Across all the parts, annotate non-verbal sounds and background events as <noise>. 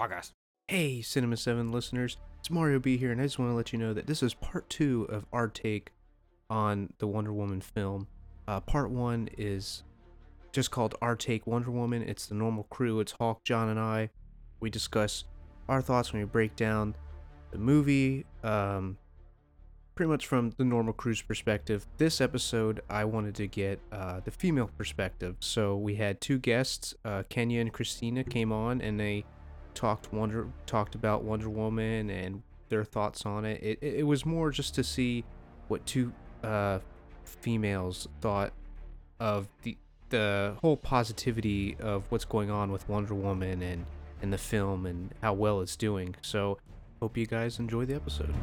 Podcast. Hey, Cinema 7 listeners. It's Mario B here, and I just want to let you know that this is part two of our take on the Wonder Woman film. Uh, part one is just called Our Take Wonder Woman. It's the normal crew. It's Hawk, John, and I. We discuss our thoughts when we break down the movie, um, pretty much from the normal crew's perspective. This episode, I wanted to get uh, the female perspective. So we had two guests, uh, Kenya and Christina, came on, and they talked Wonder talked about Wonder Woman and their thoughts on it. It it was more just to see what two uh, females thought of the the whole positivity of what's going on with Wonder Woman and and the film and how well it's doing. So hope you guys enjoy the episode.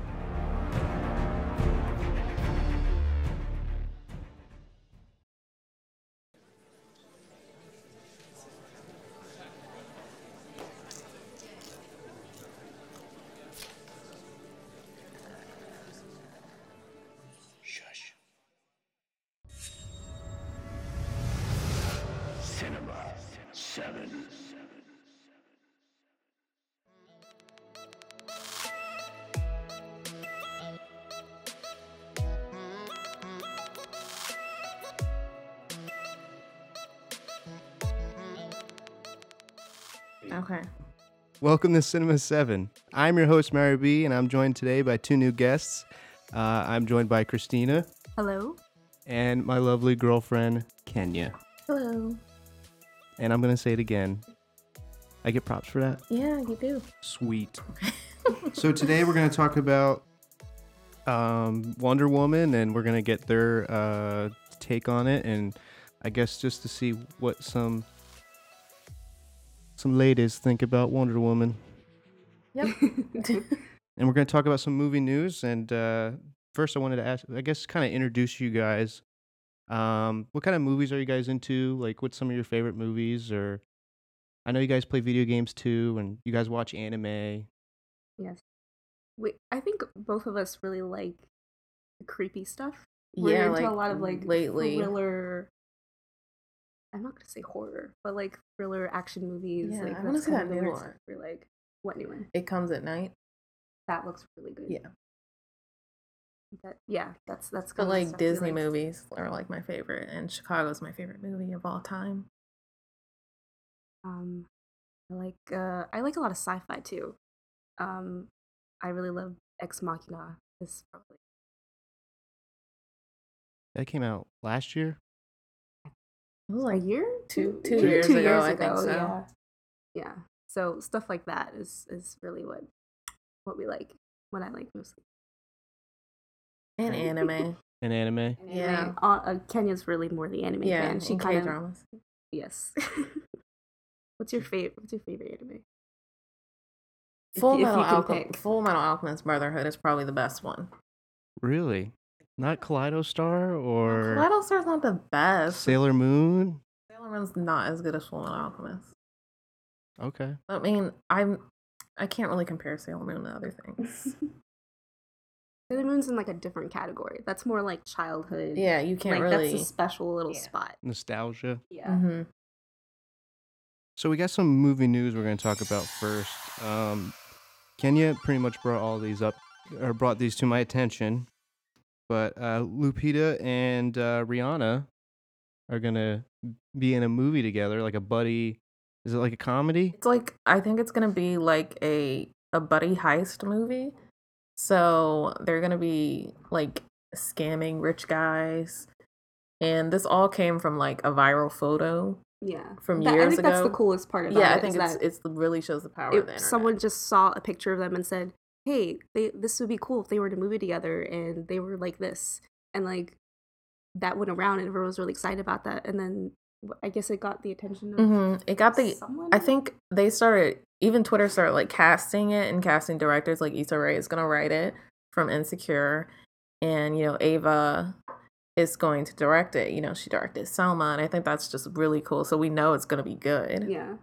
Welcome to Cinema 7. I'm your host, Mario B, and I'm joined today by two new guests. Uh, I'm joined by Christina Hello. and my lovely girlfriend, Kenya. Hello. And I'm going to say it again. I get props for that. Yeah, you do. Sweet. <laughs> so today we're going to talk about um, Wonder Woman, and we're going to get their uh, take on it, and I guess just to see what some some ladies think about Wonder Woman. Yep. <laughs> and we're going to talk about some movie news. And uh, first, I wanted to ask, I guess, kind of introduce you guys. Um, what kind of movies are you guys into? Like, what's some of your favorite movies? Or I know you guys play video games too, and you guys watch anime. Yes. We I think both of us really like creepy stuff. We're yeah, into like a lot of like lately. thriller. I'm not gonna say horror, but like thriller action movies. Yeah, like I wanna that's see that new one. We're like, what new one? It comes at night. That looks really good. Yeah. That, yeah, that's that's. But like Disney like. movies are like my favorite, and Chicago's my favorite movie of all time. Um, I like uh, I like a lot of sci-fi too. Um, I really love Ex Machina. Is probably That came out last year. It was a like year, two- Two- two years ago, I think so. Yeah, yeah. So stuff like that is is really what what we like. What I like mostly. an anime. <laughs> An anime. Yeah. Anime. Uh, uh, Kenya's really more the anime yeah, fan. She and kind of dramas. yes. <laughs> what's your favorite? What's your favorite anime? Full if Metal you can Alchemist. Full Metal Alchemist Brotherhood is probably the best one. Really? Not Kaleido Star or Kaleido Star's not the best. Sailor Moon? Sailor Moon's not as good as Full Metal Alchemist. Okay. I mean, I'm I can't really compare Sailor Moon to other things. <laughs> Sailor Moon's in like a different category. That's more like childhood. yeah, you can't like really. that's a special little Yeah. spot. Nostalgia. Yeah. Mhm. So we got some movie news we're going to talk about first. Um, Kenya pretty much brought all these up, or brought these to my attention. But uh, Lupita and uh, Rihanna are going to be in a movie together, like a buddy. Is it like a comedy? It's like I think it's gonna be like a a buddy heist movie. So they're gonna be like scamming rich guys, and this all came from like a viral photo Yeah. from That- I years think that's the coolest part about Yeah, it. Yeah, I think is it's that it's really shows the power of the if someone just saw a picture of them and said, "Hey, they, this would be cool if they were in a movie together and they were like this," and like that went around and everyone was really excited about that, and then I guess it got the attention of hmm It got the. someone. I think they started even Twitter started like casting it and casting directors like Issa Rae is gonna write it from Insecure, and you know Ava is going to direct it. You know she directed Selma, and I think that's just really cool. So we know it's gonna be good. yeah.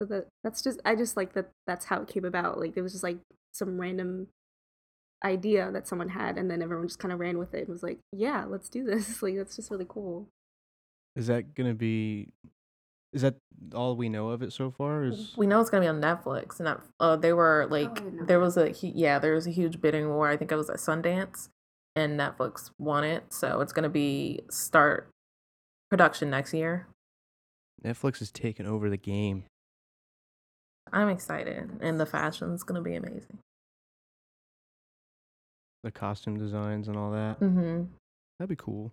So that that's just I just like that that's how it came about. Like it was just like some random idea that someone had, and then everyone just kind of ran with it and was like, "Yeah, let's do this." <laughs> Like that's just really cool. Is that going to be Is that all we know of it so far? Is We know it's gonna be on Netflix, and that, uh, they were like, didn't there was a yeah, there was a huge bidding war. I think it was at Sundance, and Netflix won it, so it's gonna be start production next year. Netflix is taking over the game? I'm excited, and the fashion's gonna be amazing. The costume designs and all that. Mm-hmm. That'd be cool.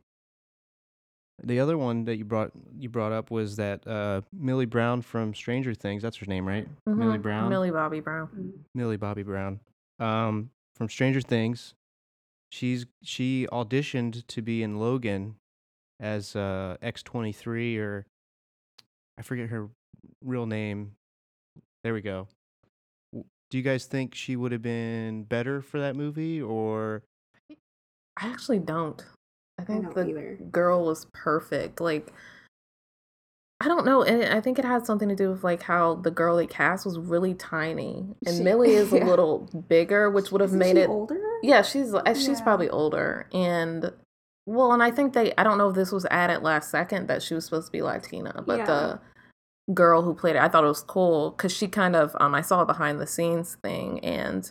The other one that you brought you brought up was that uh, Millie Brown from Stranger Things. That's her name, right? Millie Brown. Mm-hmm. Millie Bobby Brown. Mm. Millie Bobby Brown. Um, from Stranger Things. She's she auditioned to be in Logan as uh, X twenty three or I forget her real name. There we go. Do you guys think she would have been better for that movie or I actually don't. I think don't the either. girl was perfect. Like, I don't know. And I think it had something to do with like how the girl they cast was really tiny, and She- Millie is <laughs> a little bigger, which would have Isn't made she it. older. Yeah, she's uh, she's probably older, and well, and I think they. I don't know if this was added last second that she was supposed to be Latina, but Yeah. the girl who played it, I thought it was cool because she kind of um I saw a behind the scenes thing and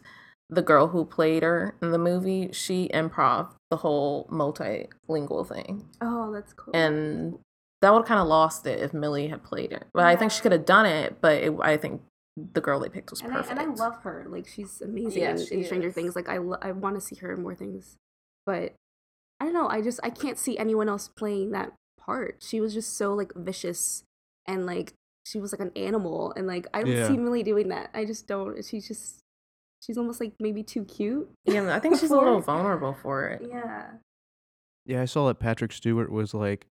the girl who played her in the movie she improv the whole multilingual thing Oh, that's cool. and that would kind of lost it if Millie had played it but I think she could have done it but it, I think the girl they picked was and I, perfect and I love her. Like she's amazing Yeah, in, she in Stranger. Things. Like I, lo- I want to see her in more things, but I don't know. I just I can't see anyone else playing that part. She was just so like vicious and like she was like an animal and like I don't Yeah. see Millie doing that. I just don't. She's just she's almost like maybe too cute. yeah I think she's a little vulnerable for it Yeah. Yeah, I saw that Patrick Stewart was like,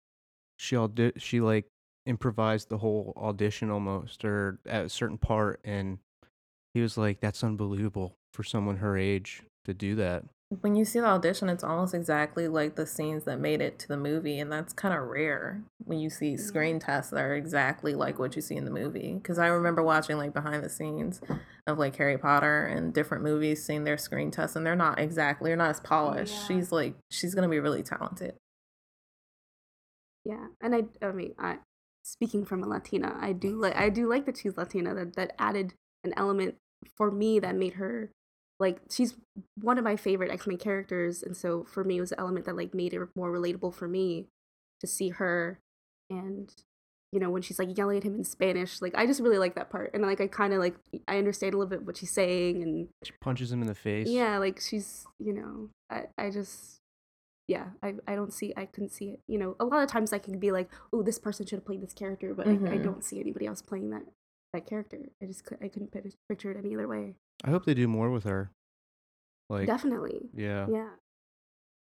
she all audi- she like improvised the whole audition almost, or at a certain part, and he was like, "That's unbelievable for someone her age to do that." When you see the audition it's almost exactly like the scenes that made it to the movie and that's kind of rare when you see screen mm-hmm. tests that are exactly like what you see in the movie because i remember watching like behind the scenes of like harry potter and different movies seeing their screen tests and they're not exactly they're not as polished Yeah. she's like she's gonna be really talented Yeah, and I, I mean, I speaking from a Latina, I do like, I do like that she's Latina. That that added an element for me that made her like she's one of my favorite X Men characters, and so for me, it was an element that like made it more relatable for me to see her, and you know when she's like yelling at him in Spanish, like I just really like that part, and like I kind of like I understand a little bit what she's saying, and She punches him in the face. yeah, like she's, you know, I, I just, yeah, I, I don't see, I couldn't see it. You know, a lot of times I can be like, oh, this person should have played this character, but I, I Mhm. don't see anybody else playing that that character. I just, could, I couldn't picture it any other way. I hope they do more with her. Like, Definitely, yeah, yeah.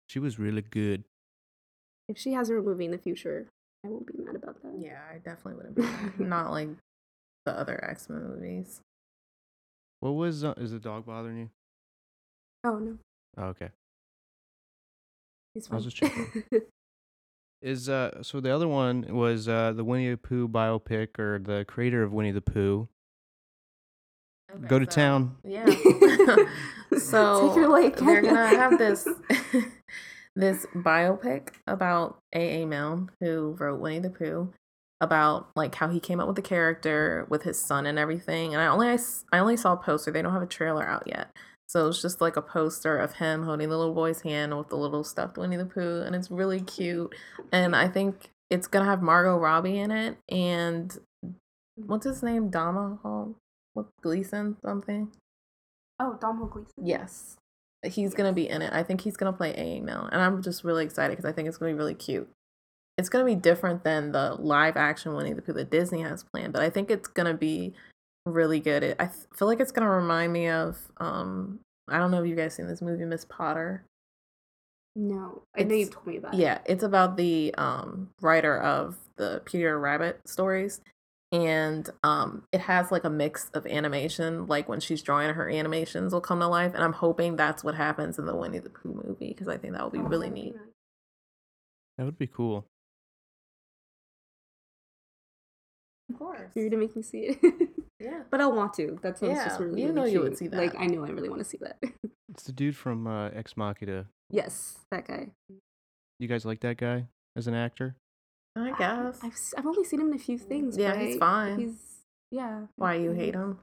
she was really good. If she has her movie in the future, I won't be mad about that. yeah i definitely wouldn't be mad. <laughs> not like the other x-men movies What was uh, is the dog bothering you? Oh no, Oh, okay. he's I fine. was just checking. <laughs> Is uh so the other one was uh the Winnie the Pooh biopic or the creator of Winnie the Pooh. Go to so- town. Yeah. <laughs> so Take her away, they're gonna have this <laughs> <laughs> this biopic about A.A. Milne, who wrote Winnie the Pooh, about like how he came up with the character with his son and everything. And I only I only saw a poster. They don't have a trailer out yet. So it's just like a poster of him holding the little boy's hand with the little stuffed Winnie the Pooh, and it's really cute. And I think it's gonna have Margot Robbie in it, and what's his name, Dama Hall, what Gleeson something. oh, Dom Gleason. Yes. He's going to be in it. I think he's going to play A. Mel. And I'm just really excited because I think it's going to be really cute. It's going to be different than the live action Winnie the Pooh that Disney has planned, but I think it's going to be really good. It, I feel like it's going to remind me of, um, I don't know if you guys seen this movie, Miss Potter. No, I know you've told me about it. Yeah, it's about the um, writer of the Peter Rabbit stories. And um, it has like a mix of animation, like when she's drawing her animations will come to life. And I'm hoping that's what happens in the Winnie the Pooh movie because I think that would be Oh, really neat. That would be cool. Of course. You're gonna make me see it. <laughs> Yeah. But I'll want to. That sounds Yeah, just really. you really know you would cute. see Like. I know I really want to see that. <laughs> It's the dude from uh, Ex Machina. yes, that guy. You guys like that guy as an actor? I guess. I've s- I've only seen him in a few things. Yeah, he's fine. He's yeah. Why you hate him?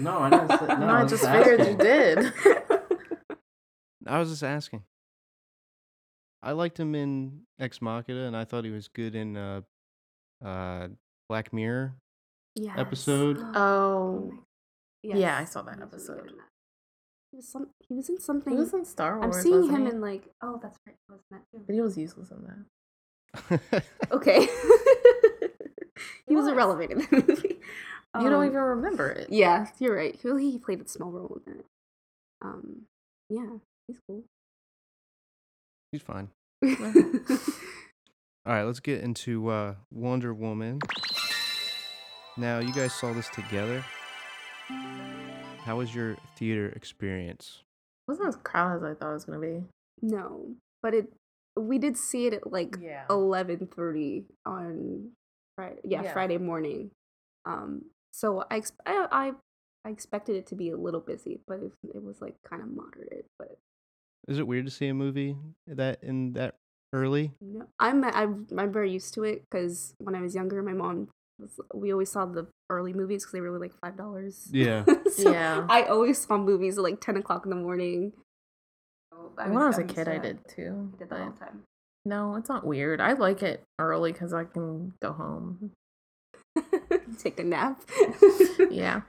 No, I didn't. Say, <laughs> <laughs> no, No, I was just figured you did. <laughs> I was just asking. I liked him in Ex Machina, and I thought he was good in uh, uh, Black Mirror. Yes. Episode? Oh, my- yeah, I saw that he was really good episode. He was some. He was in something. he was in Star Wars. I'm seeing wasn't him he? in like. Oh, that's right. Wasn't that but he was useless in that. Okay. <laughs> he was was. irrelevant in that movie. you don't Um, even remember it. Yeah, you're right. He he played a small role in it. Um, yeah, he's cool. He's fine. <laughs> All right, let's get into uh, Wonder Woman. Now, you guys saw this together. How was your theater experience? It wasn't as crowded as I thought it was gonna be. no, but it. We did see it at like Yeah. eleven thirty on Friday. Yeah, Yeah. Friday morning. Um, so I, ex- I I I expected it to be a little busy, but it, it was like kind of moderate. But Is it weird to see a movie that in that early? no, I'm I'm I'm very used to it because when I was younger, my mom was. We always saw the early movies because they were like five dollars. Yeah. <laughs> so Yeah. I always saw movies at like ten o'clock in the morning. So when I was a I'm used kid, to I did too. I did that all the time. no, it's not weird. I like it early because I can go home. <laughs> Take a nap. <laughs> Yeah,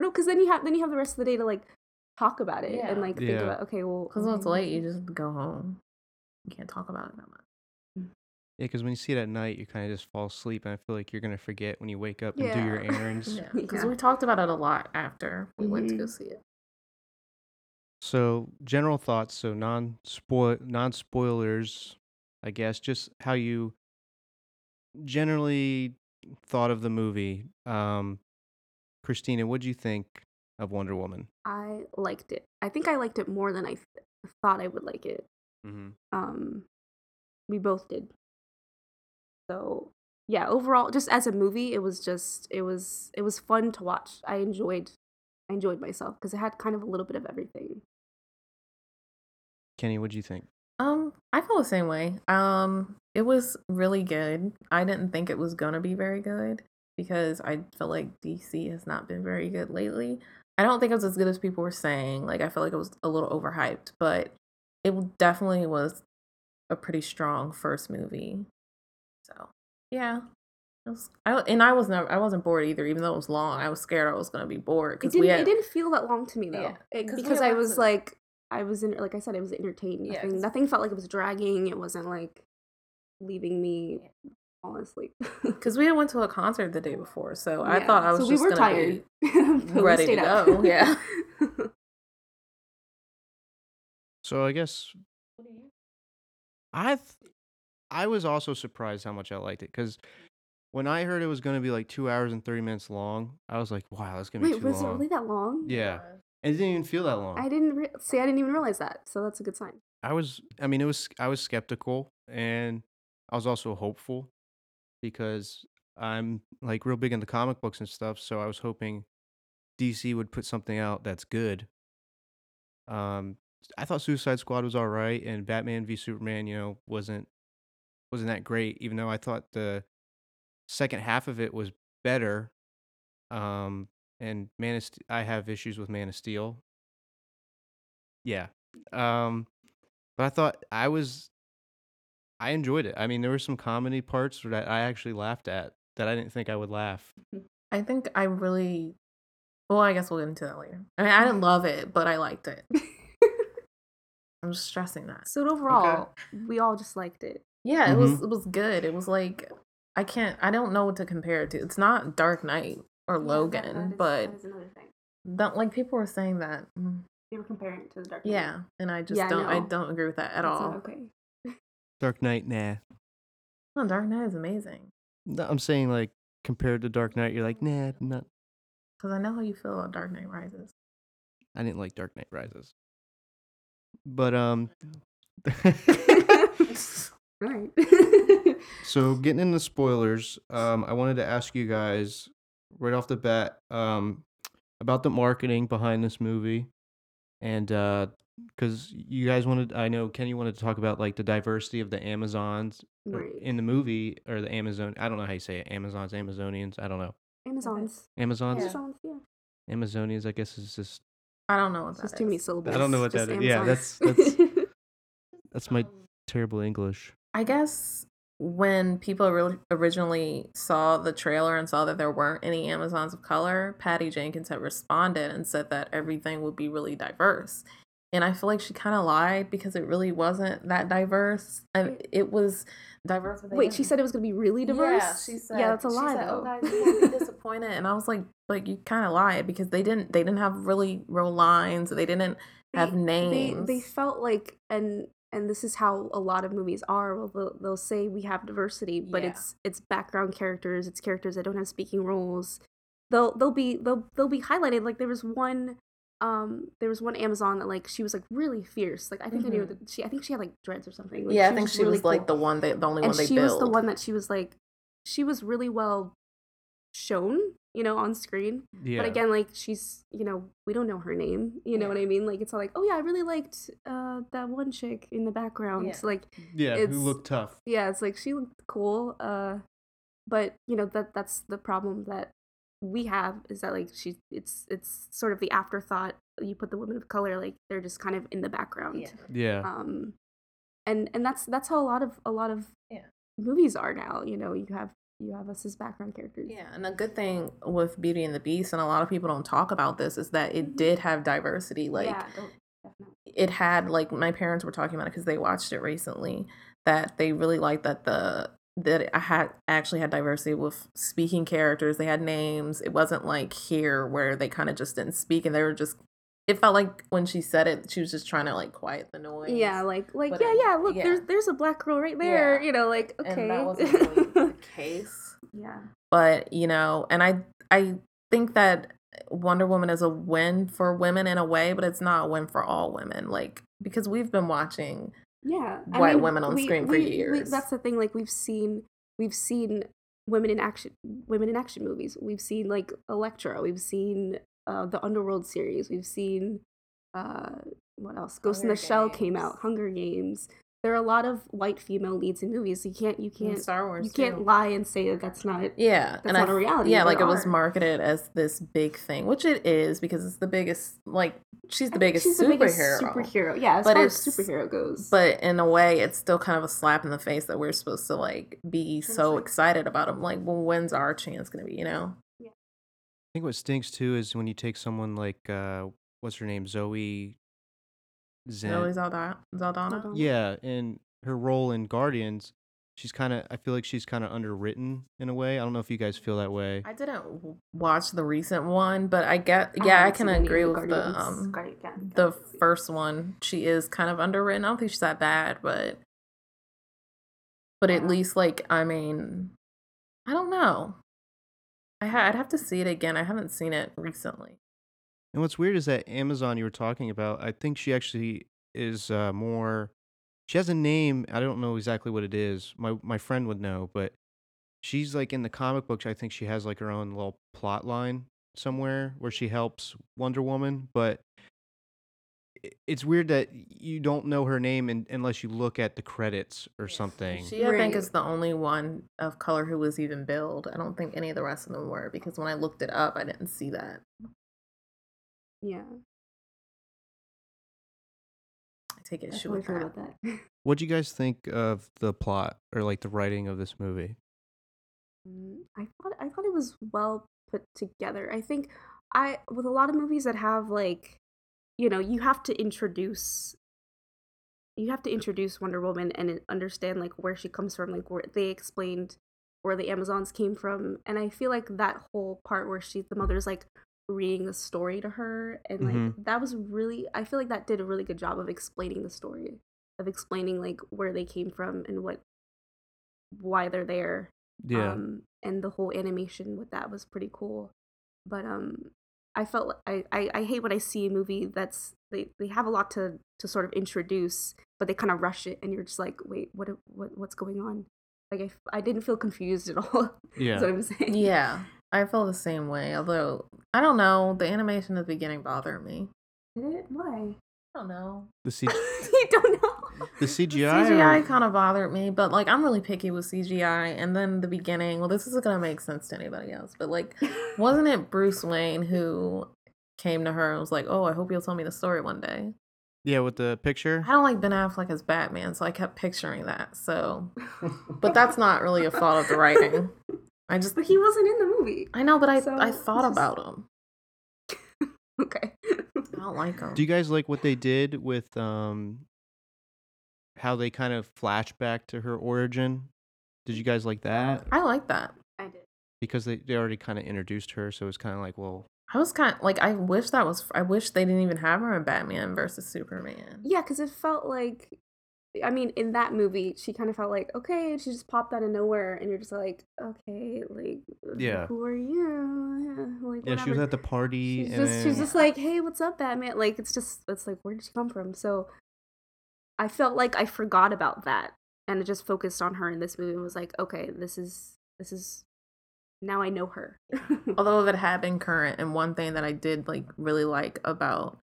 No, because then you have then you have the rest of the day to like talk about it Yeah. and like think Yeah. about okay, well, because when it's late, you just go home. You can't talk about it that much. Yeah, because when you see it at night, you kind of just fall asleep, and I feel like you're gonna forget when you wake up and do your <laughs> errands. Because Yeah. we talked about it a lot after we went to go Mhm. see it. So, general thoughts. So, non spoil, non spoilers. I guess just how you generally thought of the movie. Um, Christina, what do you think of Wonder Woman? I liked it. I think I liked it more than I th- thought I would like it. Mm-hmm. Um, we both did. So yeah, overall, just as a movie, it was just it was it was fun to watch. I enjoyed I enjoyed myself because it had kind of a little bit of everything. Kenny, what do you think? Um, I feel the same way. Um, it was really good. I didn't think it was gonna be very good because I feel like DC has not been very good lately. I don't think it was as good as people were saying. Like I feel like it was a little overhyped, but it definitely was a pretty strong first movie. So yeah, it was, I, and I was never I wasn't bored either. Even though it was long, I was scared I was gonna be bored It because didn't we had it didn't feel that long to me though, Yeah, It- 'cause we because had I was of- like I was in like I said I was entertained. Yeah, Nothing 'cause- nothing felt like it was dragging. It wasn't like leaving me falling asleep. <laughs> because we had went to a concert the day before, so I thought I was so just we were gonna tired. be <laughs> but we ready to stayed up. go, yeah. <laughs> So, I guess I th- I was also surprised how much I liked it because when I heard it was going to be like two hours and thirty minutes long, I was like, "Wow, that's gonna be Wait, too was it really that long? Yeah, and it didn't even feel that long. I didn't re- see. I didn't even realize that. So that's a good sign. I was I mean it was I was skeptical and I was also hopeful because I'm like real big into comic books and stuff, so I was hoping DC would put something out that's good. Um I thought Suicide Squad was all right and Batman v Superman, you know, wasn't wasn't that great even though I thought the second half of it was better. Um and Man of St- I have issues with Man of Steel. Yeah. Um but I thought I was I enjoyed it. I mean, there were some comedy parts that I actually laughed at that I didn't think I would laugh. I think I really. Well, I guess we'll get into that later. I mean, I didn't love it, but I liked it. <laughs> I'm just stressing that. So overall, we all just liked it. Yeah, it was it was good. It was like I can't. I don't know what to compare it to. It's not Dark Knight or Logan, but another thing. don't like people were saying that. mm, They were comparing it to the Dark Knight. Yeah, and I just Yeah, don't. I don't agree with that at That's all. okay. Dark Knight, nah. No, Dark Knight is amazing No, I'm saying like compared to Dark Knight, you're like, nah, not. because I know how you feel about Dark Knight Rises. I didn't like Dark Knight Rises. But um All <laughs> right. <laughs> so getting into spoilers, um I wanted to ask you guys right off the bat um about the marketing behind this movie and uh because you guys wanted. I know Kenny wanted to talk about like the diversity of the Amazons Right. in the movie or the Amazon. I don't know how you say it. Amazons, Amazonians. I don't know. Amazons. Amazons, Yeah. Amazons, yeah. Amazonians. I guess is just I don't know what It's just too many syllables. I don't know what Just that is. Yeah, that's- that's- <laughs> that's my terrible English. I guess when people ori- originally saw the trailer and saw that there weren't any Amazons of color, Patty Jenkins had responded and said that everything would be really diverse. And I feel like she kind of lied because it really wasn't that diverse. And it was diverse. Wait, she said it was gonna be really diverse. Yeah, she said. yeah, that's a lie said, oh, though. Oh, guys, disappointed. And I was like, like you kind of lied because they didn't. They didn't have really real lines. They didn't have They- names. They they felt like and and this is how a lot of movies are. Well, they'll, they'll say we have diversity, but Yeah. it's it's background characters, it's characters that don't have speaking roles. They'll they'll be they'll they'll be highlighted. Like there was one um there was one Amazon that like she was like really fierce. Like I think I knew Mhm. that she I think she had like dreads or something. Like, yeah, I think she was really like the one that the only and one they she built. was the one that she was like she was really well shown, you know, on screen. Yeah. But again, like she's, you know, we don't know her name. You know Yeah. what I mean? Like it's all like, oh yeah, I really liked uh that one chick in the background. Yeah. Like yeah, it's- who looked tough. yeah, it's like she looked cool. Uh, but you know that that's the problem that we have is that like she it's it's sort of the afterthought. You put the women of color like they're just kind of in the background. Yeah. Yeah. Um, and and that's that's how a lot of a lot of Yeah. movies are now. You know, you have you have us as background characters. Yeah, and a good thing with Beauty and the Beast, and a lot of people don't talk about this, is that it mm-hmm. did have diversity. Like yeah, oh, it had, like my parents were talking about it because they watched it recently. That they really liked that the that I had actually had diversity with speaking characters. They had names. It wasn't like here where they kind of just didn't speak and they were just. It felt like when she said it, she was just trying to like quiet the noise. Yeah, like like But yeah, it- yeah. Look, yeah. there's there's a black girl right there. Yeah. You know, like okay. and that wasn't really case. yeah. but you know and i i think that wonder woman is a win for women in a way but it's not a win for all women like because we've been watching Yeah, White women on screen for years. that's the thing. Like we've seen, we've seen women in action, women in action movies. We've seen like Elektra. We've seen uh, the Underworld series. We've seen uh, what else? Ghost in Hunger the Shell came out. Hunger Games. There are a lot of white female leads in movies. You can't, you can't, star wars you can't lie and say that that's not. yeah that's and not I, a reality, yeah but like it was marketed as this big thing which it is because it's the biggest like she's the I biggest she's the superhero biggest superhero. Yeah, as But far as superhero goes. but in a way it's still kind of a slap in the face that we're supposed to like be so like- excited about them like well when's our chance gonna be you know I think what stinks too is when you take someone like uh what's her name Zoe Zen. Zoe Zaldana, Zaldana? Zaldana. Yeah, and her role in Guardians, she's kind of I feel like she's kind of underwritten in a way. I don't know if you guys feel that way. I didn't watch the recent one, but I get yeah, I haven't can seen any of agree the with the um Guardi- the first one. She is kind of underwritten. I don't think she's that bad, but but at least like I mean, I don't know. I ha- I'd have to see it again. I haven't seen it recently. And what's weird is that Amazon you were talking about, I think she actually is uh, more. She has a name. I don't know exactly what it is. My my friend would know, but she's like in the comic books. I think she has like her own little plot line somewhere where she helps Wonder Woman. But it's weird that you don't know her name in, unless you look at the credits or something. She I think Right. is the only one of color who was even billed. I don't think any of the rest of them were because when I looked it up, I didn't see that. Yeah, I take it issue totally with forgot that. about that. What do you guys think of the plot or like the writing of this movie? Mm, I thought I thought it was well put together. I think I with a lot of movies that have like you know, you have to introduce you have to introduce Wonder Woman and understand like where she comes from, like where they explained where the Amazons came from. And I feel like that whole part where she the mother's like reading the story to her and like Mhm. that was really I feel like that did a really good job of explaining the story. Of explaining like where they came from and what why they're there Yeah. um, and the whole animation with that was pretty cool. But um, I felt li- I, I I hate when I see a movie that's they, they have a lot to to sort of introduce, but they kind of rush it, and you're just like, wait, what what what's going on? Like I, I didn't feel confused at all. <laughs> yeah. That's what I'm saying. Yeah, I feel the same way. Although I don't know, the animation at the beginning bothered me. Did it? Why? I don't know. The <laughs> C- you don't know. the CGI. CGI or- kind of bothered me, but like I'm really picky with CGI. And then the beginning, well, this isn't gonna make sense to anybody else, but like, wasn't it Bruce Wayne who came to her and was like, "Oh, I hope you'll tell me the story one day." yeah, with the picture. I don't like Ben Affleck as Batman, so I kept picturing that. So, but <laughs> that's not really a fault of the writing. I just, But he wasn't in the movie. I know, but I, So, I thought just- about him. <laughs> Okay. I don't like him. Do you guys like what they did with um how they kind of flash back to her origin? Did you guys like that? I like that. I did. Because they, they already kind of introduced her, so it's kind of like, well, I was kind of like, I wish that was. I wish they didn't even have her in Batman versus Superman. Yeah, because it felt like, I mean, in that movie, she kind of felt like, okay, she just popped out of nowhere, and you're just like, okay, like, uh, Yeah. who are you? <laughs> Like, yeah, she was at the party, She's and just, then, she's just like, hey, what's up, Batman? Like, it's just, it's like, where did she come from? So, I felt like I forgot about that, and it just focused on her in this movie and was like, okay, this is, this is, now I know her. <laughs> Although if it had been current, and one thing that I did like really like about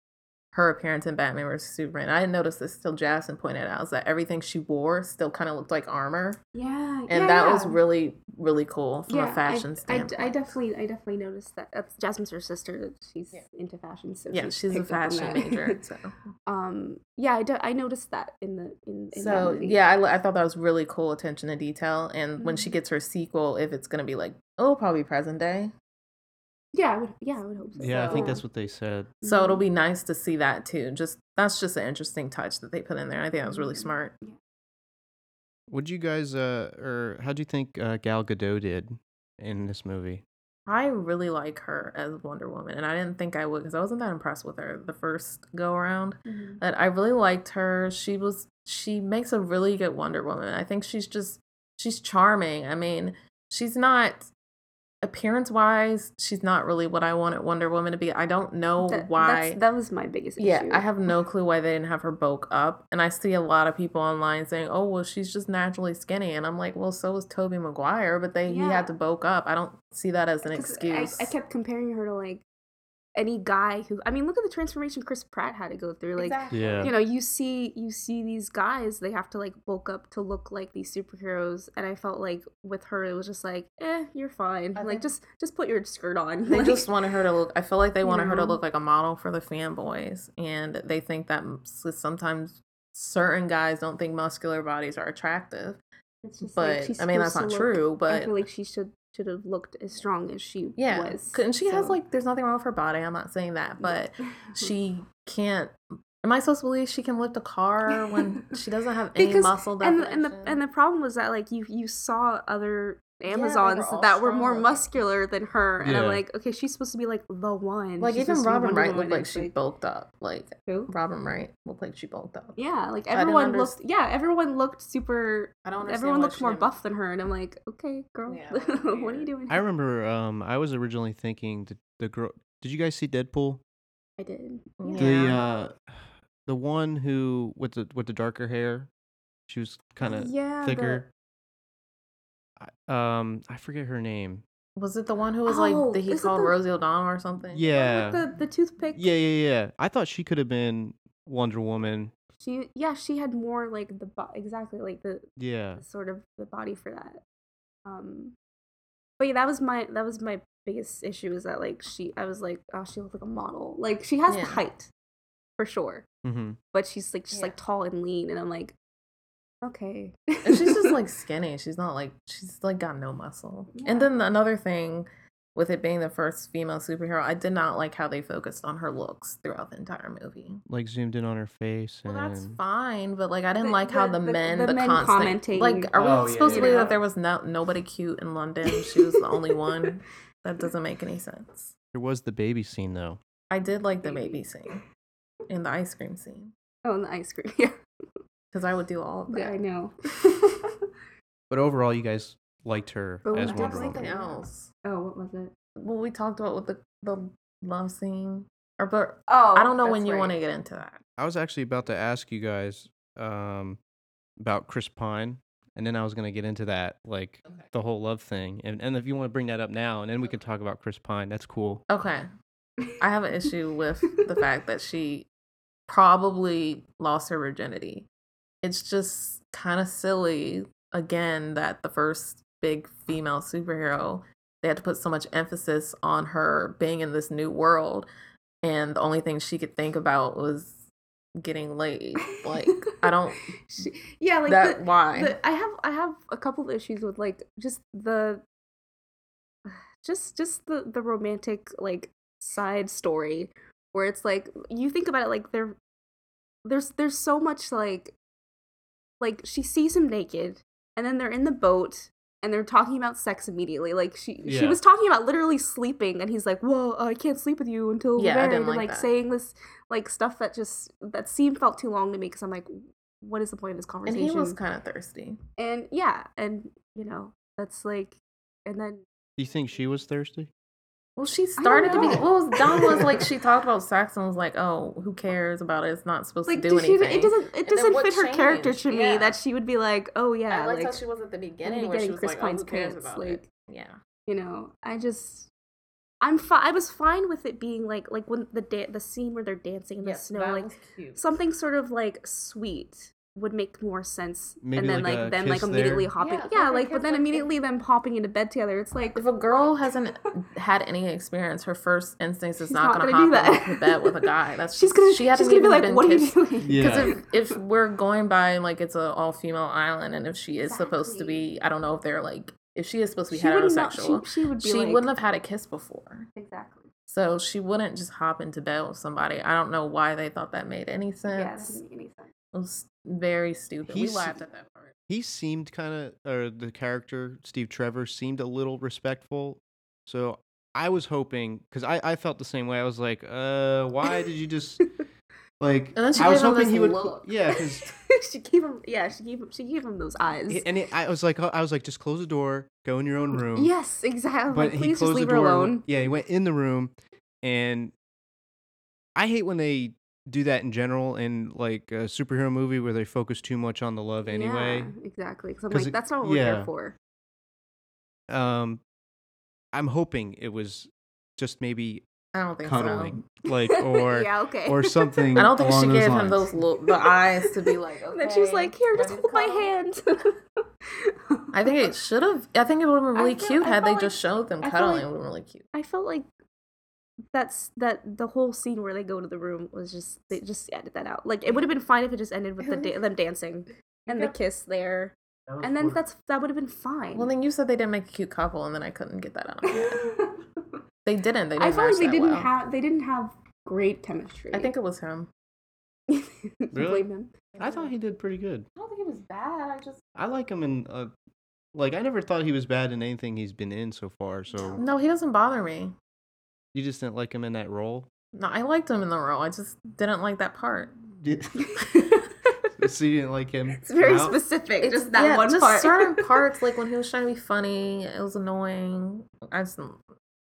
her appearance in Batman vs Superman, I didn't notice this till Jason pointed out, is that everything she wore still kind of looked like armor, yeah, and yeah, that was really really cool from Yeah, a fashion I, I, standpoint. I definitely, I definitely noticed that. That's Jasmine's her sister. She's Yeah. into fashion, so yeah, she's, she's a picked up on fashion major. <laughs> So, um, yeah, I, do, I noticed that in the in. in so yeah, I, I thought that was really cool attention to detail. And when she Mhm. gets her sequel, if it's gonna be like, oh, probably present day, yeah, I would, yeah, I would hope so. yeah, I think So- that's what they said. so it'll Mhm. be nice to see that too. Just that's just an interesting touch that they put in there. I think that was really Mhm. smart. Would you guys, uh, or how do you think uh, Gal Gadot did in this movie? I really like her as Wonder Woman, and I didn't think I would because I wasn't that impressed with her the first go around. Mhm. But I really liked her. She was she makes a really good Wonder Woman. I think she's just she's charming. I mean, she's not appearance wise, she's not really what I wanted Wonder Woman to be. I don't know That- why. that was my biggest issue. Yeah, I have no <laughs> clue why they didn't have her bulk up. And I see a lot of people online saying, "Oh, well, she's just naturally skinny," and I'm like, "Well, so was Tobey Maguire, but they he had to bulk up. I don't see that as an uh, excuse." I, I kept comparing her to like any guy who. I mean, look at the transformation Chris Pratt had to go through. Like, Yeah. you know, you see you see these guys, they have to like bulk up to look like these superheroes, and I felt like with her, it was just like, eh, you're fine. I like, think- just just put your skirt on. They Like, <laughs> just wanted her to look. I feel like they you wanted her to look like a model for the fanboys, and they think that sometimes certain guys don't think muscular bodies are attractive. It's just like, But she's I mean, that's not look- true. But I feel like she should should have looked as strong as she was. yeah, was. and she has like, there's nothing wrong with her body. I'm not saying that, but <laughs> she can't. Am I supposed to believe she can lift a car when she doesn't have <laughs> any because muscle and definition? the, and the and the problem was that like you you saw other Amazons all that were more muscular than her, and I'm like, okay, she's supposed to be like the one. like She's even supposed to be Robin Wonder Wright looked like she bulked up. Like Who? Robin Wright looked like she bulked up. Yeah, like everyone underst- looked. Yeah, everyone looked super. I don't. understand Everyone looked more didn't- buff than her, and I'm like, okay, girl, Yeah, <laughs> what are you weird. doing? I remember um, I was originally thinking the, the girl. Did you guys see Deadpool? I did. Yeah. The uh, the one who with the with the darker hair, she was kind of yeah, thicker. I- Um, I forget her name. Was it the one who was Oh, like that he is it called the- Rosie O'Donnell or something? Yeah, with the the toothpick. yeah, yeah, yeah. I thought she could have been Wonder Woman. She yeah she had more like the bo- exactly like the Yeah, sort of the body for that. Um, but yeah, that was my that was my biggest issue is that like she I was like oh she looked like a model like she has Yeah. the height for sure hmm but she's like she's Yeah. like tall and lean and I'm like okay and she's just like <laughs> skinny. She's not like she's like got no muscle. Yeah. And then another thing with it being the first female superhero, I did not like how they focused on her looks throughout the entire movie. like zoomed in on her face. Well, that's fine, but like I didn't The- like how the- the, the- men, the the, men constant, commenting- like, are we Oh, yeah, supposed to believe Yeah. that there was no nobody cute in London? She was the only one. That doesn't make any sense. There was the baby scene though. I did like the baby scene and the ice cream scene oh and the ice cream <laughs> yeah because I would do all of that. yeah I know <laughs> But overall, you guys liked her But we as did Wonder Woman. something else. oh what was it Well, we talked about with the the love scene, or but oh I don't know when you want to get into that. I was actually about to ask you guys um, about Chris Pine, and then I was gonna get into that, like Okay. the whole love thing. And and if you want to bring that up now, and then we can talk about Chris Pine, that's cool. Okay, I have an issue with the <laughs> fact that she probably lost her virginity. It's just kind of silly again that the first big female superhero they had to put so much emphasis on her being in this new world and the only thing she could think about was getting laid. Like I <laughs> don't She- yeah, like that the, why. the, I have I have a couple of issues with like just the <sighs> just just the the romantic like side story where it's like you think about it like there there's there's so much like like she sees him naked and then they're in the boat and they're talking about sex immediately like she she was talking about literally sleeping and he's like whoa i can't sleep with you until we're Yeah, I married didn't and like like that. saying this like stuff that just that seemed felt too long to me because i'm like what is the point of this conversation? and conversation he was kind of thirsty. and yeah and you know that's like and then Do you think she was thirsty? Well, she started to be. know. What was like <laughs> she talked about sex and was like, "Oh, who cares about it? It's not supposed like to do does she, anything." it doesn't it doesn't fit her character changed? to me Yeah. that she would be like oh yeah I liked like how she was at the beginning, be where she getting was Chris like, Pine's "Oh, who cares pants, about like- it?" Yeah, you know i just i'm fi- i was fine with it being like like when the da- the scene where they're dancing in the Yes, snow like cute. something sort of like sweet would make more sense Maybe and then like like, a them like immediately there? hopping Yeah, yeah, like but then like, immediately them popping into bed together it's like If a girl hasn't had any experience, her first instinct is not, not going to gonna hop that. into bed with a <laughs> guy. That's she's gonna she she's hasn't gonna be even like been what kissed. are you doing <laughs> Yeah. Because if, if we're going by like it's a all female island, and if she is supposed to be, I don't know if they're like if she is supposed to be She would not- heterosexual, she, she would be she like, wouldn't have had a kiss before. exactly So she wouldn't just hop into bed with somebody. I don't know why they thought that made any yeah that sense. doesn't make any sense it was very stupid. He's- we laughed at that part. He seemed kind of, or the character Steve Trevor seemed a little respectful. So I was hoping, because I, I felt the same way. I was like, uh, why did you just <laughs> like? And then she I was gave hoping he would, look. yeah, because <laughs> she gave him yeah she gave him she gave him those eyes and it, I was like, I was like, just close the door, go in your own room. yes exactly but like, he please closed just leave the door. alone Yeah, he went in the room, and I hate when they do that in general in like a superhero movie where they focus too much on the love anyway. Yeah, exactly. Because I'm 'Cause like, it- that's not what we're yeah. here for. Um, I'm hoping it was just maybe I don't think cuddling, <laughs> like or yeah, okay. or something. <laughs> I don't think she gave those him those look, the eyes to be like. Okay, <laughs> And then she was like, "Here, just ready to hold my hand." I think it should have. I think it would have been really feel- cute I had they felt just showed them I cuddling. like- it would have been really cute. I felt like that's that the whole scene where they go to the room was just they just edit that out. Like it would have been fine if it just ended with the da- them dancing and the kiss there, and then for- that's that would have been fine. Well, then you said they didn't make a cute couple, and then I couldn't get that out of my. <laughs> They didn't. They didn't. I felt like they didn't well. have they didn't have great chemistry. I think it was him. <laughs> Really? blame him. I thought he did pretty good. I don't think he was bad. I just I like him in uh, like I never thought he was bad in anything he's been in so far. So no, he doesn't bother me. You just didn't like him in that role. No, I liked him in the role. I just didn't like that part. Did- <laughs> <laughs> so you didn't like him? It's very throughout? specific. It's- just that yeah, one just part. certain <laughs> parts, like when he was trying to be funny, it was annoying. I just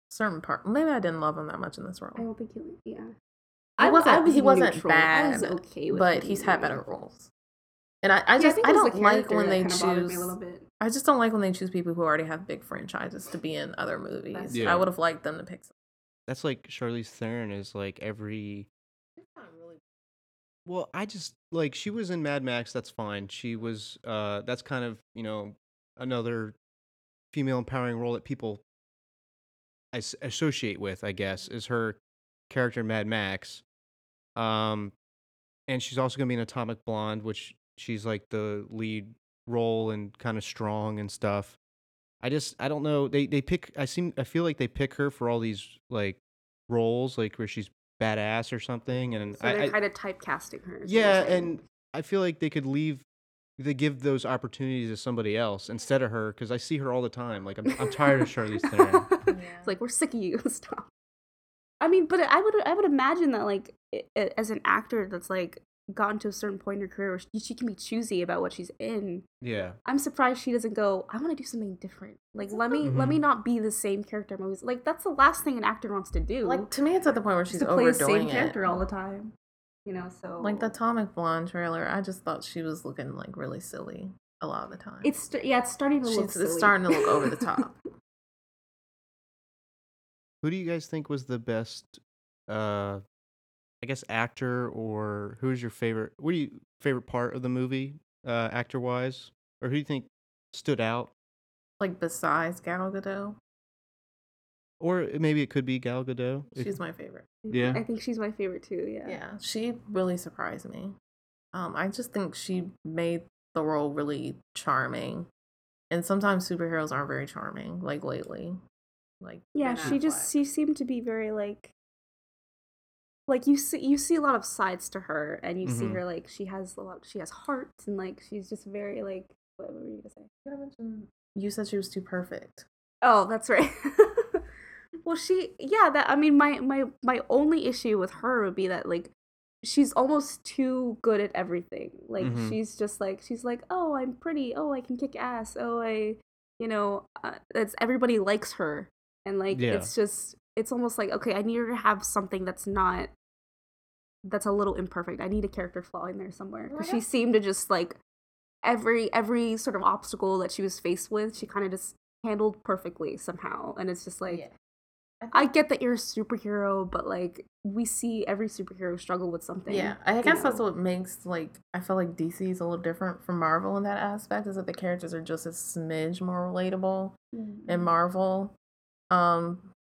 certain part. Maybe I didn't love him that much in this role. I don't think he. Yeah. He wasn't. he wasn't neutral. I bad. was okay with but he's had better roles. And I, I Yeah, just think I, it don't like when they choose. me a little bit. I just don't like when they choose people who already have big franchises to be in other movies. Yeah. I would have liked them to pick. That's like Charlize Theron is like every. Well, I just like she was in Mad Max. That's fine. She was. Uh, that's kind of you know another female empowering role that people as- associate with. I guess is her character Mad Max. Um, and she's also gonna be in Atomic Blonde, which she's like the lead role and kind of strong and stuff. I just I don't know. They they pick. I seem I feel like they pick her for all these like roles, like where she's badass or something. And So I, they're I kind of typecasting her. yeah, and I feel like they could leave. They give those opportunities to somebody else instead of her because I see her all the time. Like I'm, I'm tired of Charlize Theron. <laughs> It's like we're sick of you. <laughs> Stop. I mean, but I would I would imagine that like i- i- as an actor that's like gotten to a certain point in her career where she, she can be choosy about what she's in. Yeah, I'm surprised she doesn't go. I want to do something different. Like let me let me Mhm. not be the same character in movies. Like that's the last thing an actor wants to do. Like to me, it's at the point where she's to play the same it. character all the time. You know, so Like the Atomic Blonde trailer, I just thought she was looking like really silly a lot of the time. It's st- yeah, it's starting to look. She's- it's starting to look over the top. <laughs> who do you guys think was the best uh I guess actor or who's your favorite? What do you favorite part of the movie, uh, actor wise, or who do you think stood out? Like besides Gal Gadot, Or maybe it could be Gal Gadot. if- she's my favorite. Yeah. I think she's my favorite too. Yeah. Yeah, she really surprised me. Um, I just think she made the role really charming. And sometimes superheroes aren't very charming, like lately. Like Yeah, she just she seemed to be very like like you see you see a lot of sides to her and you see Mhm. her like she has a lot she has heart and like she's just very like what were you gonna say? You mention- You said she was too perfect. Oh, that's right. <laughs> well, she yeah, that I mean my my my only issue with her would be that like she's almost too good at everything. Like Mhm. she's just like she's like, "Oh, I'm pretty. Oh, I can kick ass. Oh, I you know, uh, it's everybody likes her." And like Yeah. it's just it's almost like, "Okay, I need her to have something that's not that's a little imperfect. I need a character flaw in there somewhere." Cuz she seemed to just like every every sort of obstacle that she was faced with, she kind of just handled perfectly somehow. And it's just like I get that you're a superhero, but like we see every superhero struggle with something. Yeah, I guess that's what makes like I feel like DC is a little different from Marvel in that aspect. Is that the characters are just a smidge more relatable Mm-hmm. in Marvel. Um,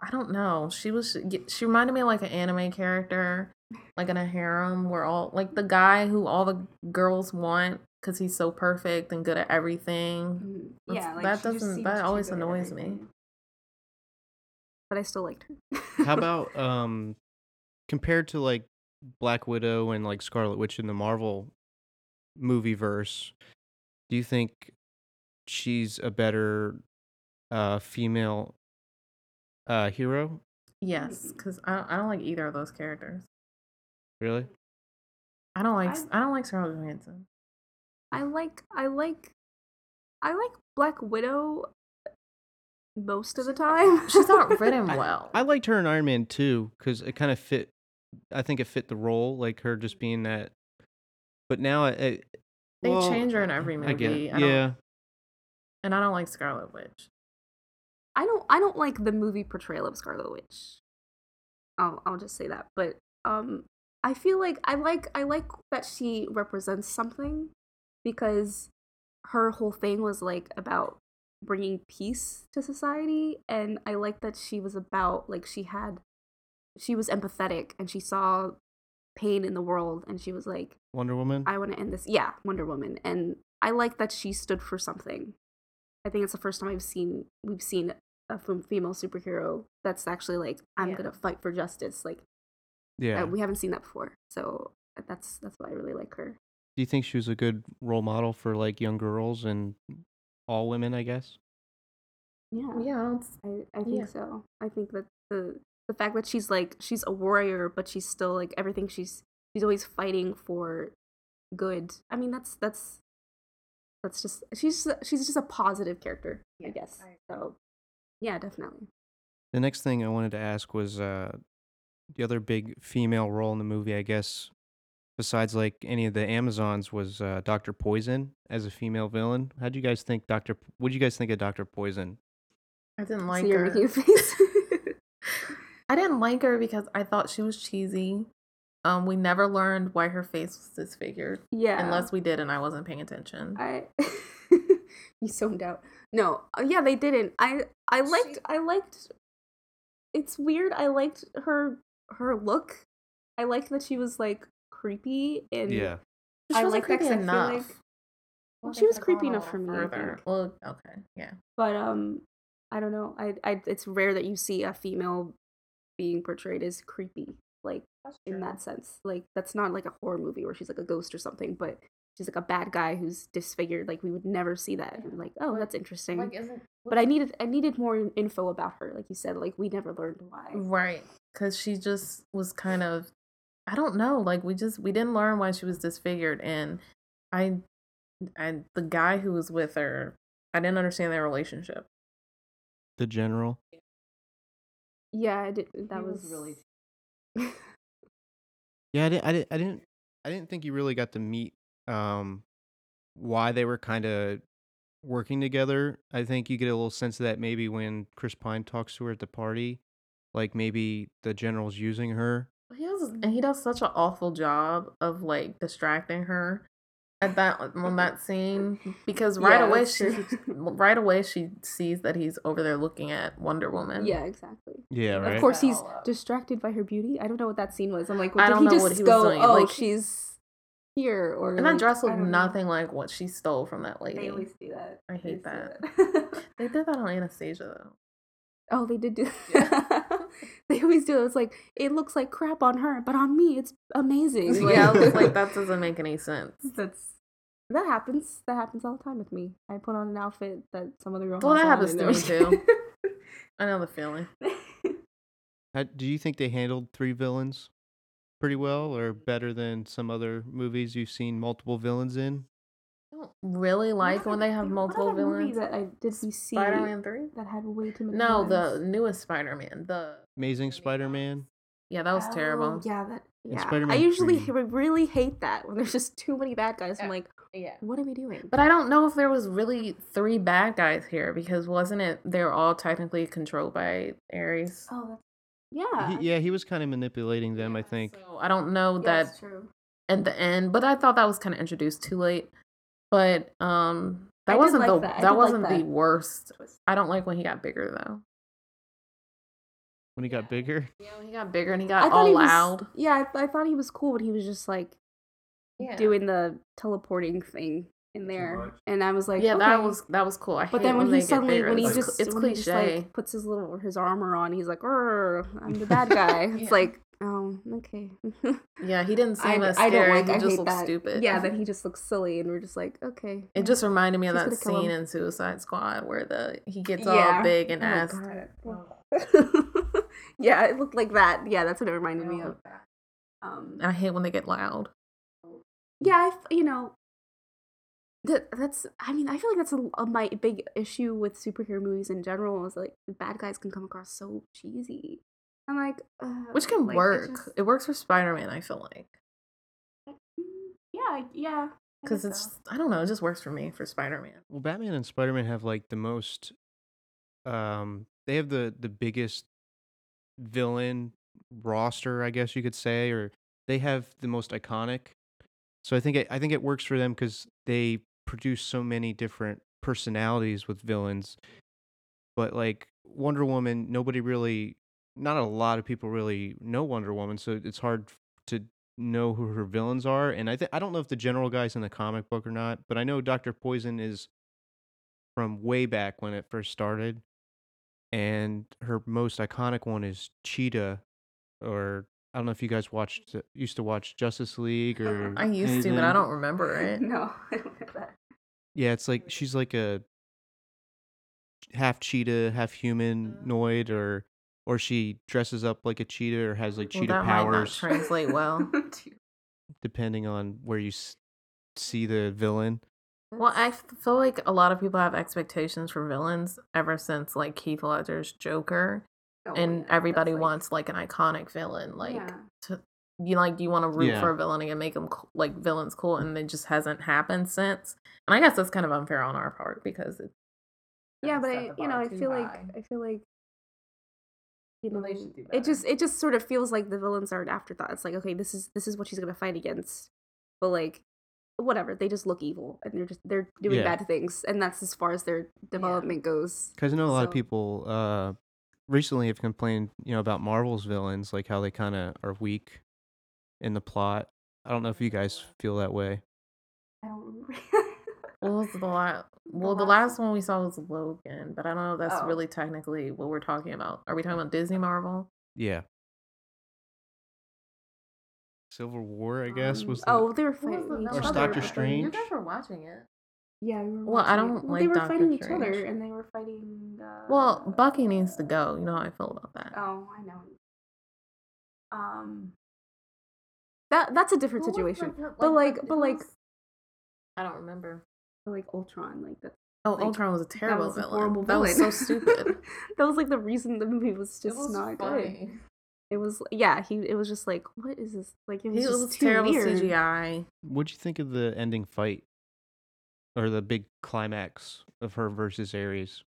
I don't know. She was she reminded me of like an anime character, like in a harem where all like the guy who all the girls want because he's so perfect and good at everything. Mhm. Yeah, like, that doesn't- that always annoys me. But I still liked her. How <laughs> about um compared to like Black Widow and like Scarlet Witch in the Marvel movie verse, do you think she's a better uh female uh hero? Yes, because I I don't like either of those characters. Really? I don't like I- I don't like Scarlett Johansson. I like I like I like Black Widow most of the time. She's not written well. I liked her in Iron Man 2 cuz it kind of fit I think it fit the role like her just being that but now it, it They well, change her in every movie. I get it. I Yeah. and I don't like Scarlet Witch. I don't I don't like the movie portrayal of Scarlet Witch. I'll I'll just say that. But um I feel like I like I like that she represents something because her whole thing was like about bringing peace to society and I like that she was about like she had she was empathetic and she saw pain in the world and she was like Wonder Woman? I want to end this. Yeah, Wonder Woman, and I like that she stood for something. I think it's the first time I've seen we've seen a female superhero that's actually like I'm Yeah. gonna fight for justice. Like yeah. uh, we haven't seen that before, so that's that's why I really like her. do you think she was a good role model for like young girls and all women, I guess? Yeah, Yeah, I I, I think Yeah. so. I think that the the fact that she's like she's a warrior, but she's still like everything she's she's always fighting for good. I mean that's that's that's just she's she's just a positive character, I guess. I. So yeah, definitely. The next thing I wanted to ask was uh, the other big female role in the movie, I guess, besides like any of the Amazons, was uh, Doctor Poison as a female villain. How do you guys think Doctor? What do you guys think of Doctor Poison? I didn't like you're her. making face. <laughs> <laughs> I didn't like her because I thought she was cheesy. Um, we never learned why her face was disfigured, yeah. unless we did, and I wasn't paying attention. I <laughs> you zoned out. No, uh, yeah, they didn't. I I liked I liked. It's weird. I liked her her look. I liked that she was like creepy and She I wasn't like that creepy 'cause I feel enough. like- Well, she was creepy enough for me, I further. think. Well, okay, yeah. But um, I don't know. I I it's rare that you see a female being portrayed as creepy, like in that sense. Like that's not like a horror movie where she's like a ghost or something, but she's like a bad guy who's disfigured. Like we would never see that. And like, oh, Like- that's interesting. Like, isn't but I needed I needed more info about her. Like you said, like we never learned why. right because she just was kind of I don't know. Like we just we didn't learn why she was disfigured, and I and the guy who was with her, I didn't understand their relationship. The general. Yeah, I did, that was, was really- <laughs> Yeah, I didn't. I didn't. I didn't. I didn't think you really got to meet um, why they were kind of working together. I think you get a little sense of that maybe when Chris Pine talks to her at the party, like maybe the general's using her. He does and he does such an awful job of like distracting her at that on that scene because right Yeah, away she true. <laughs> right away she sees that he's over there looking at Wonder Woman. Yeah, exactly. Yeah, right. Of course, he's distracted by her beauty. I don't know what that scene was. I'm like, well, did don't he know just what he was go, doing, oh, like- she's here, or And like, that dress I looked don't know. nothing like what she stole from that lady. They always do that. I hate They that. that. They did that <laughs> on Anastasia though. oh, they did do. Yeah. <laughs> <laughs> they always do. It's like it looks like crap on her, but on me, it's amazing. <laughs> yeah, I was like that <laughs> doesn't make any sense. That's that happens. That happens all the time with me. I put on an outfit that some other girl. Well, has that on happens and to me they're- I know the feeling. How, do you think they handled three villains pretty well, or better than some other movies you've seen multiple villains in? I don't really like when they have What multiple movie villains. That I did we see Spider-Man three. that had way too many. No, the newest Spider-Man. The Amazing Spider-Man. yeah, that was terrible. Oh, yeah, that. And Yeah, I Spider-Man usually 3. really hate that when there's just too many bad guys. I'm like, Yeah. what are we doing? But I don't know if there was really three bad guys here because wasn't it they're all technically controlled by Ares. oh, that's yeah. He, yeah, he was kind of manipulating them. I think. So I don't know yeah, that that's true. at the end, but I thought that was kind of introduced too late. But um that did wasn't like the that. That, wasn't the that. worst. I don't like when he got bigger though. When he got bigger. Yeah, when he got bigger and he I got thought all he was, loud. Yeah, I, I thought he was cool but he was just like Yeah. doing the teleporting thing in there, and I was like, yeah, that was that was cool. I But hate then when they he suddenly, bigger. when he It's just, it's when he just cliche. like puts his little his armor on, he's like, I'm the bad guy." <laughs> It's like, oh, okay. <laughs> yeah, he didn't seem I, as I scary. don't like. he I just hate looked that. stupid. Yeah, then <laughs> he just looks silly, and we're just like, okay. It just reminded me of He's that scene in Suicide Squad where the he gets Yeah. all big and Oh, asked. God. <laughs> yeah, it looked like that. Yeah, that's what it reminded me of. Um, And I hate when they get loud. yeah, I, f- you know, that that's. I mean, I feel like that's a, a my big issue with superhero movies in general. Is like the bad guys can come across so cheesy. I'm like, uh, Which can like, it work. just- It works for Spider Man, I feel like. Mm, yeah, yeah. Because it's, so. I don't know, it just works for me for Spider Man. Well, Batman and Spider-Man have like the most. Um, they have the the biggest villain roster, I guess you could say, or they have the most iconic. So I think it, I think it works for them because they produce so many different personalities with villains. But like Wonder Woman, nobody really, not a lot of people really know Wonder Woman, so it's hard to know who her villains are. And I think I don't know if the general guy's in the comic book or not, but I know Doctor Poison is from way back when it first started, and her most iconic one is Cheetah, or I don't know if you guys watched uh, used to watch Justice League mm, or I used to, but I don't remember it. <laughs> no, I don't get that. Yeah, it's like she's like a half cheetah, half mm. humanoid, or or she dresses up like a cheetah or has like Well, cheetah that might not powers, translate well. <laughs> depending on where you s- see the villain. Well, I feel like a lot of people have expectations for villains ever since like Heath Ledger's Joker, Oh, and yeah, everybody like- wants like an iconic villain. Like Yeah. to, you like you want to root Yeah. for a villain and make them like villains cool, and it just hasn't happened since. And I guess that's kind of unfair on our part because it. yeah but I, you know i too feel like i feel like you know Well, they should do it just it just sort of feels like the villains are an afterthought it's like okay this is this is what she's gonna fight against but like whatever they just look evil and they're just they're doing Yeah. bad things and that's as far as their development goes Because I know a lot of So- people uh, recently have complained, you know, about Marvel's villains, like how they kind of are weak in the plot. I don't know if you guys feel that way. i don't <laughs> remember What was the last? Well, the last last one we saw was Logan, but I don't know if that's Oh. really technically what we're talking about. Are we talking about Disney Marvel? Yeah. Civil War, I guess, Um, was the, oh they were fighting the- each that Or Doctor but Strange? You guys were watching it. yeah we Well, I don't well, like they were Doctor fighting each other and they were fighting uh, Well, Bucky needs to go. You know how I feel about that. oh i know um that that's a different Who was the- situation the- but like but like was- I don't remember. Like ultron like that Oh, Like, Ultron was a terrible that was a horrible that villain. was so stupid. <laughs> that was like the reason the movie was just was not good. It was yeah, he it was just like what is this? Like it was He just was too terrible weird. CGI. What'd you think of the ending fight? Or the big climax of her versus Ares?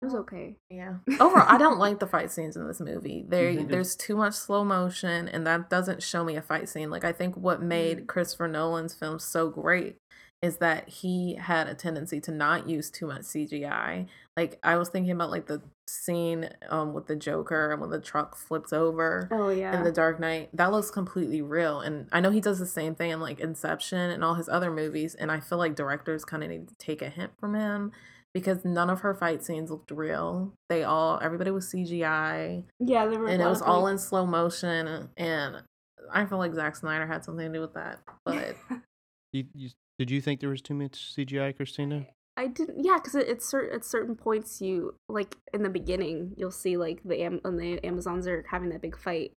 It was okay. Yeah. <laughs> Overall, I don't like the fight scenes in this movie. think There, it's- there's too much slow motion, and that doesn't show me a fight scene. Like I think what made mm. Christopher Nolan's films so great is that he had a tendency to not use too much CGI. Like I was thinking about like the scene um with the Joker and when the truck flips over Oh yeah. in The Dark Knight. That looks completely real. And I know he does the same thing in like Inception and all his other movies. And I feel like directors kind of need to take a hint from him because none of her fight scenes looked real. They all, everybody was CGI yeah, there were. and it was all like- in slow motion. And I feel like Zack Snyder had something to do with that. But <laughs> You, you, did you think there was too much CGI, Christina? I didn't. Yeah, because at cer- at certain points, you like in the beginning, you'll see like the Am- when the Amazons are having that big fight,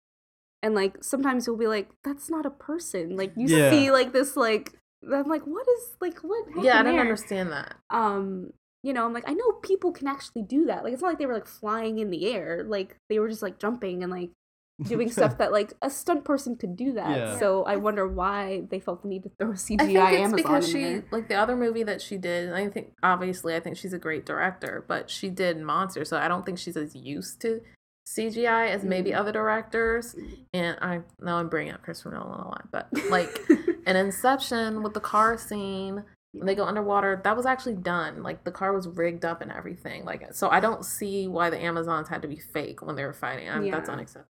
and like sometimes you'll be like, "That's not a person." Like you Yeah. see like this like. I'm like, what is like what? yeah, I happened don't there? understand that. um you know i'm like i know people can actually do that like it's not like they were like flying in the air like they were just like jumping and like doing stuff that like a stunt person could do that Yeah. so i wonder why they felt the need to throw cgi I think it's amazon because she there. like the other movie that she did. I think obviously I think she's a great director, but she did Monster, so I don't think she's as used to CGI as maybe Mm. other directors. And I now I'm bringing up Christopher Nolan a lot, but <laughs> like in Inception with the car scene when they go underwater, that was actually done. Like the car was rigged up and everything. Like so, I don't see why the Amazons had to be fake when they were fighting. I mean, That's unacceptable.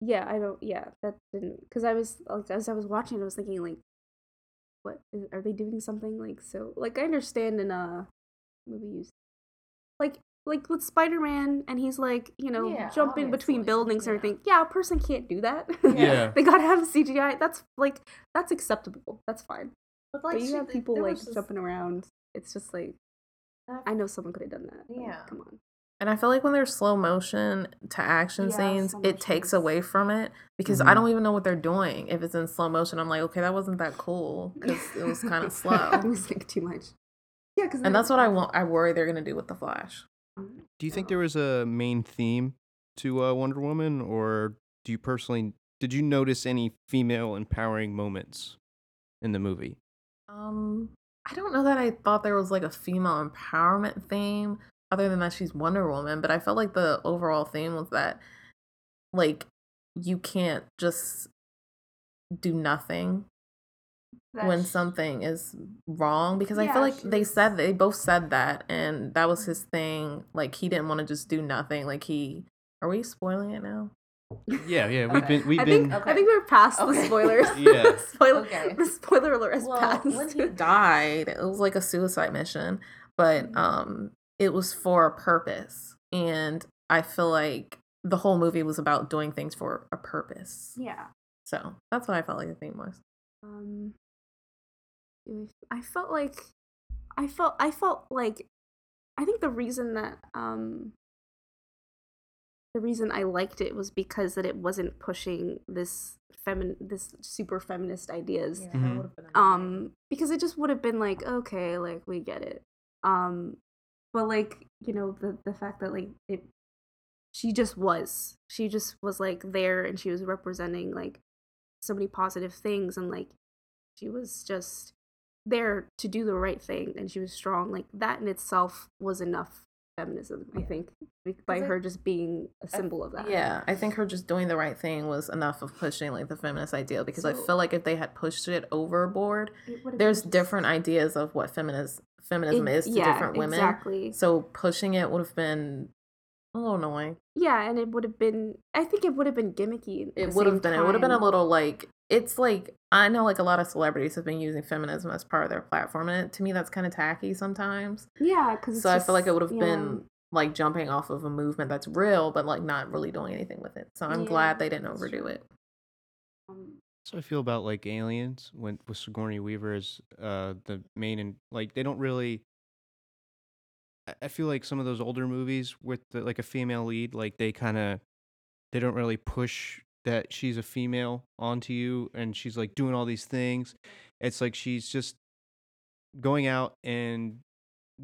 Yeah i don't yeah that didn't because i was like as i was watching i was thinking like what is, are they doing something like so like i understand in a movie use like like with spider-man and he's like you know Yeah, jumping between obviously, buildings and yeah. everything yeah a person can't do that <laughs> Yeah. they gotta have cgi that's like that's acceptable that's fine But but you have people like was this- jumping around it's just like i know someone could have done that but, Yeah. come on And I feel like when there's slow motion to action Yeah, scenes, slow it takes is- away from it because Mhm. I don't even know what they're doing. If it's in slow motion, I'm like, okay, that wasn't that cool <laughs> because it was <laughs> kind of it slow. was like too much yeah because and that's what I want. I worry they're gonna do with the Flash. Do you think there was a main theme to uh, Wonder Woman, or do you personally did you notice any female empowering moments in the movie? Um, I don't know that I thought there was like a female empowerment theme, other than that she's Wonder Woman. But I felt like the overall theme was that, like, you can't just do nothing when something is wrong because I feel like they was- said they both said that and that was his thing. Like he didn't want to just do nothing. Like he are we spoiling it now? Yeah, yeah, we've Okay. been we've I been think I think we're past the spoilers. <laughs> Yeah. <laughs> Spoiler, Okay. The spoiler alert has Well, passed. when he <laughs> died, it was like a suicide mission, but um it was for a purpose. And I feel like the whole movie was about doing things for a purpose. yeah. So that's what I felt like the theme was. Um, I felt like I felt I felt like I think the reason that um the reason I liked it was because that it wasn't pushing this femin this super feminist ideas. that would've been um because it just would have been like okay like we get it um but like you know the the fact that like it she just was. She just was like there and she was representing like so many positive things and like she was just there to do the right thing and she was strong. Like that in itself was enough feminism i think by her just being a symbol of that Yeah, I think her just doing the right thing was enough of pushing like the feminist ideal because I feel like if they had pushed it overboard, It there's different ideas of what feminist feminism it- is to yeah, different women. exactly So pushing it would have been a little annoying. Yeah, and it would have been. I think it would have been gimmicky. It would have been. It would have been a little like it's like I know like a lot of celebrities have been using feminism as part of their platform, and to me that's kind of tacky sometimes. Yeah, because So I feel like it would have been like jumping off of a movement that's real, but like not really doing anything with it. So I'm Yeah, glad they didn't overdo true. it. Um, So I feel about like aliens when with Sigourney Weaver as uh the main and like they don't really. I- I feel like some of those older movies with the, like a female lead, like they kind of, they don't really push that she's a female onto you and she's like doing all these things. It's like she's just going out and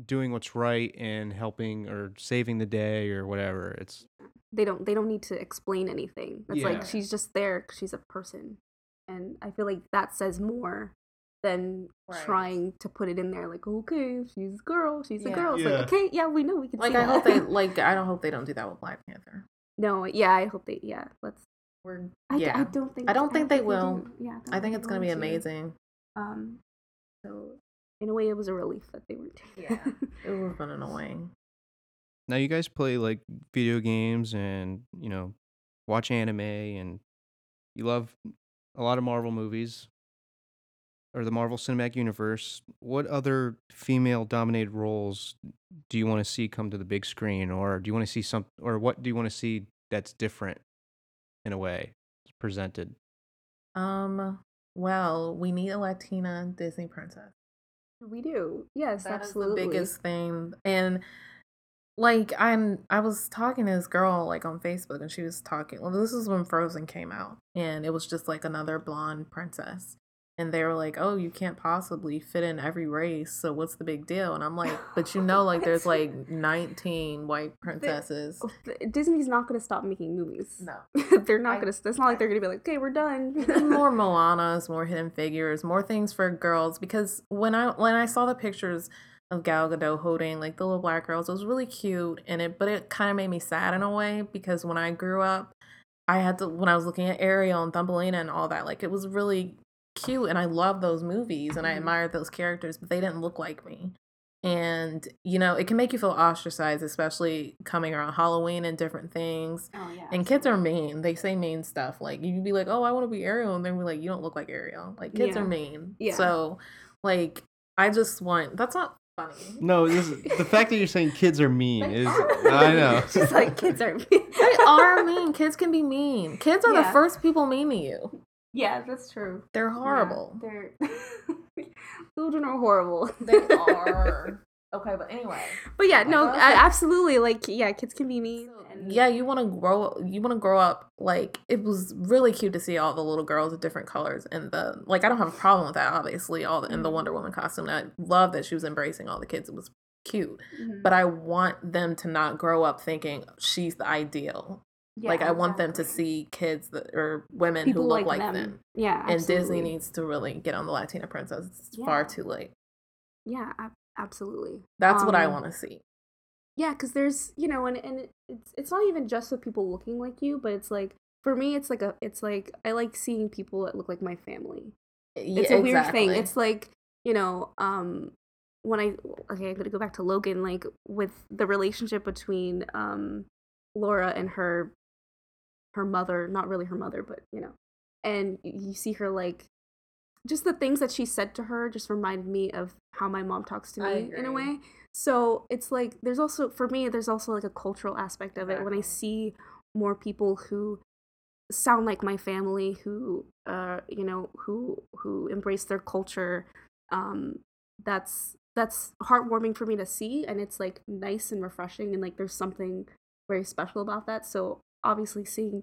doing what's right and helping or saving the day or whatever. It's they don't. They don't need to explain anything. It's Yeah. like she's just there. 'cause she's a person, and I feel like that says more than Right. trying to put it in there like okay she's a girl she's a girl it's Yeah. like okay yeah we know we can Like see I hope they <laughs> like I don't hope they don't do that with Black Panther. no yeah I hope they yeah let's We're I, d- yeah. I don't think I don't think they will. do. yeah don't I think it's gonna be to. amazing. um so in a way it was a relief that they weren't Yeah. It would have been annoying. Now you guys play like video games and you know watch anime and you love a lot of Marvel movies or the Marvel Cinematic Universe. What other female dominated roles do you want to see come to the big screen or do you want to see some or what do you want to see that's different in a way presented? Um. Well, we need a Latina Disney princess. we do yes That is absolutely the biggest thing, and like I'm, I was talking to this girl like on Facebook, and she was talking. Well, this is when Frozen came out, and it was just like another blonde princess, and they were like, "Oh, you can't possibly fit in every race, so what's the big deal?" And I'm like, "But you know, like there's <laughs> like 19 white princesses." Th- Disney's not going to stop making movies. No. <laughs> they're not going to. It's not like they're going to be like, okay, we're done. <laughs> more Moanas, more Hidden Figures, more things for girls. Because when I when I saw the pictures of Gal Gadot holding like the little black girls, it was really cute, and it but it kind of made me sad in a way because when I grew up, I had to when I was looking at Ariel and Thumbelina and all that, like it was really cute, and I love those movies and I Mhm. admired those characters, but they didn't look like me. And you know, it can make you feel ostracized, especially coming around Halloween and different things. oh yeah. And kids are mean. They say mean stuff. Like you'd be like, "Oh, I want to be Ariel," and then be like, "You don't look like Ariel." Like kids Yeah. are mean. Yeah. So, like, I just want. That's not funny. No, this is, the fact that you're saying kids are <laughs> mean is. I know. <laughs> She's like, kids are. Mean. they are <laughs> mean. Kids can be mean. Kids are the first people mean to you. Yeah, that's true. They're Yeah, horrible. they're <laughs> children are horrible. <laughs> They are. okay, but anyway. But yeah, Like, no, I like- absolutely. Like, yeah, kids can be mean. and- Yeah, you want to grow. You want to grow up. Like it was really cute to see all the little girls of different colors and the like. I don't have a problem with that. Obviously, all the, in the Mhm. Wonder Woman costume. I love that she was embracing all the kids. It was cute. Mhm. But I want them to not grow up thinking she's the ideal. Like Yeah, I want them to see kids that or women people who look like, them. Yeah, And Disney needs to really get on the Latina princess. It's Yeah. far too late. Yeah, ab- absolutely. That's what I Um, want to see. Yeah, because there's you know, and and it's it's not even just with people looking like you, but it's like for me, it's like a it's like I like seeing people that look like my family. It's a weird thing. It's like you know, um, when I okay, I'm gonna go back to Logan, like with the relationship between um Laura and her her mother, not really her mother, but you know, and you see her like just the things that she said to her just reminded me of how my mom talks to me in a way. So it's like there's also for me there's also like a cultural aspect of it when I see more people who sound like my family who uh you know who who embrace their culture um that's that's heartwarming for me to see and it's like nice and refreshing and like there's something very special about that. So obviously seeing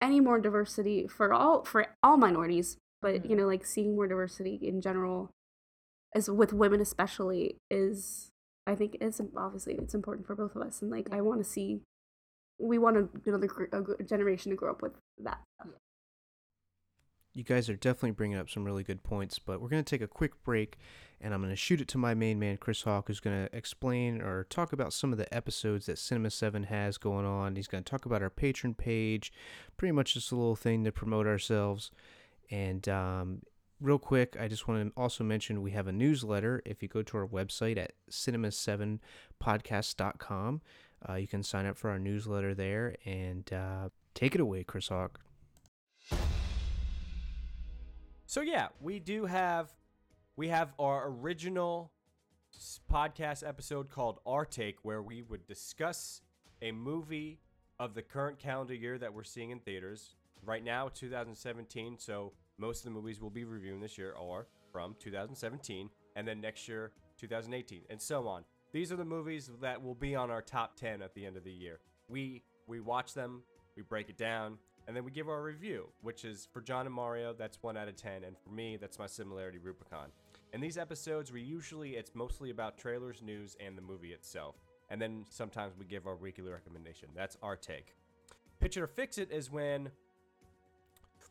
any more diversity for all for all minorities but you mm-hmm. know like seeing more diversity in general as with women especially is i think it's obviously it's important for both of us and like i want to see we want another gr- a generation to grow up with that. You guys are definitely bringing up some really good points, but we're going to take a quick break and I'm going to shoot it to my main man, Chris Hawk, who's going to explain or talk about some of the episodes that Cinema 7 has going on. He's going to talk about our Patreon page, pretty much just a little thing to promote ourselves. And um, real quick, I just want to also mention we have a newsletter. If you go to our website at cinema7podcast.com, uh, you can sign up for our newsletter there and uh, take it away, Chris Hawk. So yeah, we do have we have our original podcast episode called Our Take where we would discuss a movie of the current calendar year that we're seeing in theaters. Right now 2017, so most of the movies we'll be reviewing this year are from 2017 and then next year 2018 and so on. These are the movies that will be on our top 10 at the end of the year. We we watch them, we break it down, and then we give our review, which is for John and Mario, that's 1 out of 10, and for me, that's my similarity Rubicon. In these episodes, we usually, it's mostly about trailers, news, and the movie itself. And then sometimes we give our weekly recommendation. That's our take. Pitch it or fix it is when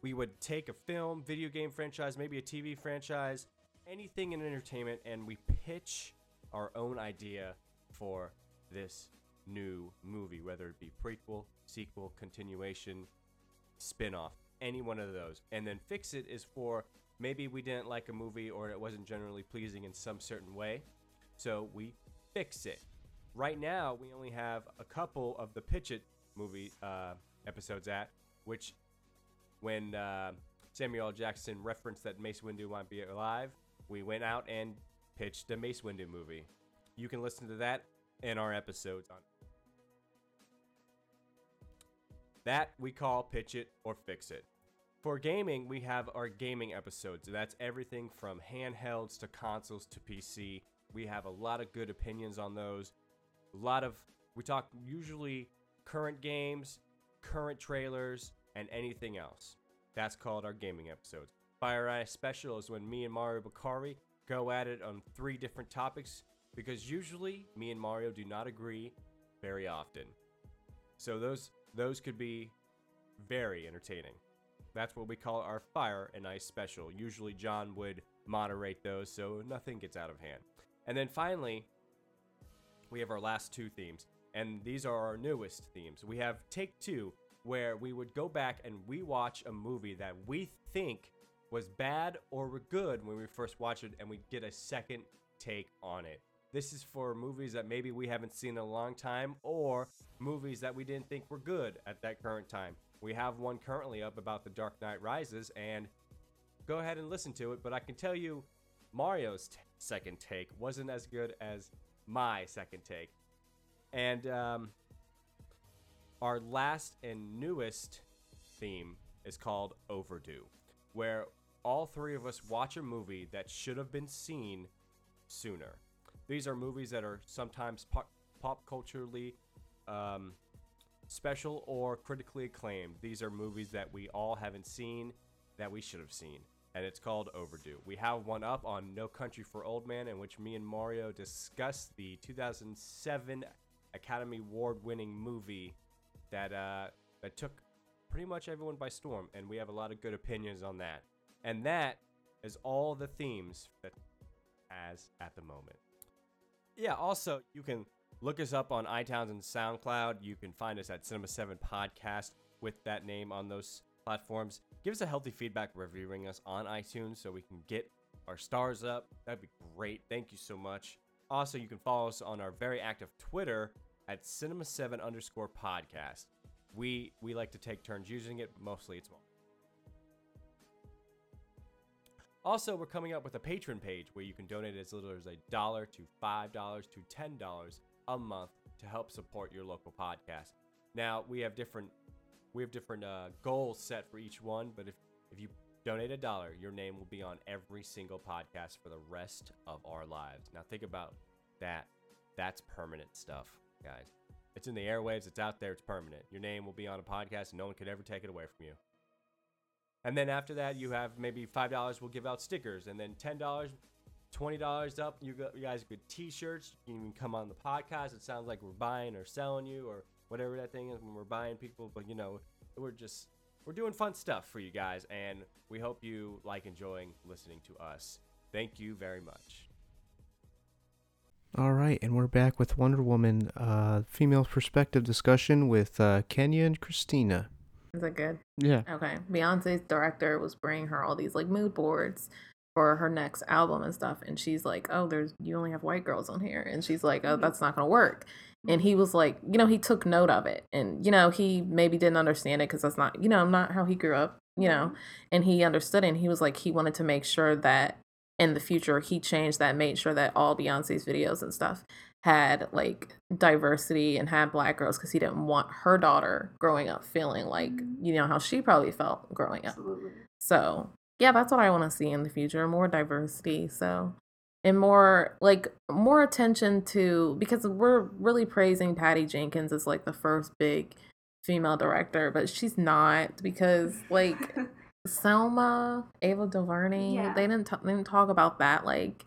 we would take a film, video game franchise, maybe a TV franchise, anything in entertainment, and we pitch our own idea for this new movie, whether it be prequel, sequel, continuation, spin off, any one of those. And then Fix It is for maybe we didn't like a movie or it wasn't generally pleasing in some certain way. So we fix it. Right now, we only have a couple of the Pitch It movie uh, episodes at, which when uh, Samuel L. Jackson referenced that Mace Windu might be alive, we went out and pitched a Mace Windu movie. You can listen to that in our episodes on that we call pitch it or fix it. For gaming, we have our gaming episodes. That's everything from handhelds to consoles to PC. We have a lot of good opinions on those. A lot of we talk usually current games, current trailers, and anything else. That's called our gaming episodes. Fire Eye Special is when me and Mario Bakari go at it on three different topics because usually me and Mario do not agree very often. So those those could be very entertaining. That's what we call our Fire and Ice special. Usually John would moderate those so nothing gets out of hand. And then finally, we have our last two themes, and these are our newest themes. We have Take Two, where we would go back and we watch a movie that we think was bad or were good when we first watched it, and we get a second take on it. This is for movies that maybe we haven't seen in a long time or movies that we didn't think were good at that current time. We have one currently up about The Dark Knight Rises, and go ahead and listen to it. But I can tell you, Mario's t- second take wasn't as good as my second take. And um, our last and newest theme is called Overdue, where all three of us watch a movie that should have been seen sooner. These are movies that are sometimes pop, pop culturally um, special or critically acclaimed. These are movies that we all haven't seen that we should have seen. And it's called Overdue. We have one up on No Country for Old Men, in which me and Mario discuss the 2007 Academy Award winning movie that, uh, that took pretty much everyone by storm. And we have a lot of good opinions on that. And that is all the themes that has at the moment. Yeah, also, you can look us up on iTunes and SoundCloud. You can find us at Cinema 7 Podcast with that name on those platforms. Give us a healthy feedback reviewing us on iTunes so we can get our stars up. That'd be great. Thank you so much. Also, you can follow us on our very active Twitter at Cinema 7 underscore podcast. We we like to take turns using it, mostly it's mine. Also, we're coming up with a Patreon page where you can donate as little as a dollar to five dollars to ten dollars a month to help support your local podcast. Now we have different we have different uh, goals set for each one, but if if you donate a dollar, your name will be on every single podcast for the rest of our lives. Now think about that. That's permanent stuff, guys. It's in the airwaves. It's out there. It's permanent. Your name will be on a podcast, and no one could ever take it away from you. And then after that, you have maybe five dollars. We'll give out stickers, and then ten dollars, twenty dollars up. You, got, you guys get T-shirts. You can come on the podcast. It sounds like we're buying or selling you or whatever that thing is when we're buying people. But you know, we're just we're doing fun stuff for you guys, and we hope you like enjoying listening to us. Thank you very much. All right, and we're back with Wonder Woman, uh, female perspective discussion with uh, Kenya and Christina. Is that good? Yeah. Okay. Beyonce's director was bringing her all these like mood boards for her next album and stuff, and she's like, "Oh, there's you only have white girls on here," and she's like, "Oh, mm-hmm. that's not gonna work." And he mm-hmm. was like, you know, he took note of it, and you know, he maybe didn't understand it because that's not, you know, not how he grew up, you know, mm-hmm. and he understood it. And he was like, he wanted to make sure that in the future he changed that, made sure that all Beyonce's videos and stuff had like diversity and had black girls because he didn't want her daughter growing up feeling like you know how she probably felt growing up. Absolutely. So yeah, that's what I want to see in the future. More diversity. So and more like more attention to because we're really praising Patty Jenkins as like the first big female director, but she's not because like <laughs> Selma, Ava DuVernay, Yeah. they didn't t- they didn't talk about that like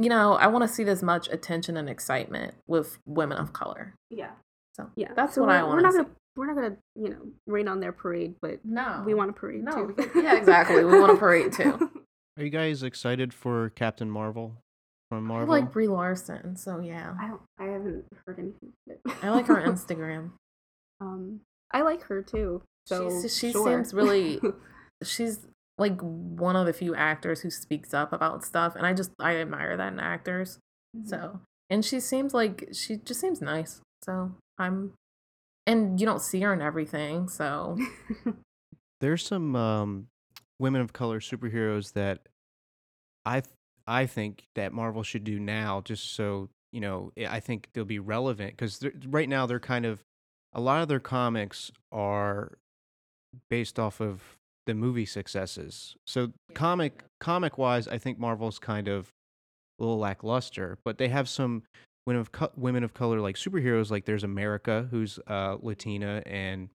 you know, I want to see this much attention and excitement with women of color. yeah. So Yeah. that's So what we're- I We're want not to see. gonna we're not gonna, you know, rain on their parade, but No. we want a parade No. too. Yeah, exactly. We want a parade too. <laughs> Are you guys excited for Captain Marvel from I like Brie Larson, so yeah. I don't. I haven't heard anything. Of. I like her <laughs> Instagram. um, I like her too. So She's- she sure. seems really- <laughs> She's like one of the few actors who speaks up about stuff, and I just I admire that in actors. Mhm. So, and she seems like she just seems nice. So I'm, and you don't see her in everything. So <laughs> There's some um, women of color superheroes that I th- I think that Marvel should do now, just so you know. I- I think they'll be relevant because right now they're kind of a lot of their comics are based off of the movie successes. So comic comic wise, I think Marvel's kind of a little lackluster, but they have some women of co- women of color like superheroes. Like there's America, who's uh, Latina, and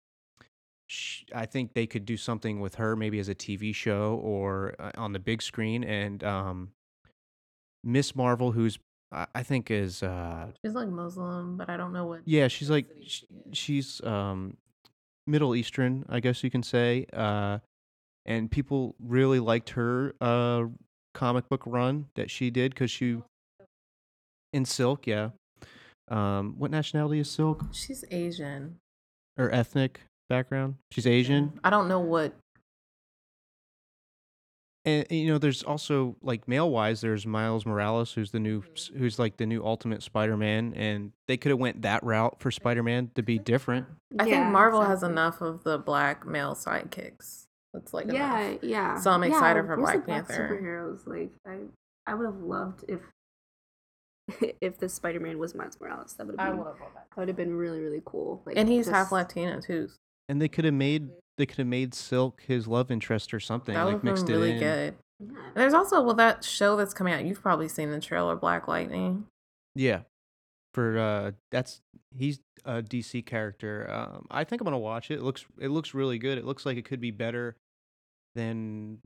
sh- I think they could do something with her, maybe as a TV show or uh, on the big screen. And um, Ms. Marvel, who's I I think is uh, she's like Muslim, but I don't know what. yeah, she's like she she's um Middle Eastern, I guess you can say. Uh and people really liked her uh comic book run that she did cuz she in Silk, yeah. Um what nationality is Silk She's Asian. or ethnic background? She's Asian. I don't know what. And you know, there's also like male wise, there's Miles Morales, who's the new, who's like the new Ultimate Spider-Man, and they could have went that route for Spider-Man to be different. I think Yeah, Marvel has enough of the black male sidekicks. It's like yeah, enough. yeah. So I'm Yeah, excited for where's the Black Panther. Superheroes, like I, I would have loved if, if the Spider-Man was Miles Morales. That would have been, that would have been really, really cool. Like, And he's half just- Latina too. And they could have made, they could have made Silk his love interest or something, That would like have been mixed really it in. good. Yeah. There's also well that show that's coming out. You've probably seen the trailer, Black Lightning. Yeah, for uh, that's he's a DC character. Um, I think I'm gonna watch it. It looks, it looks really good. It looks like it could be better than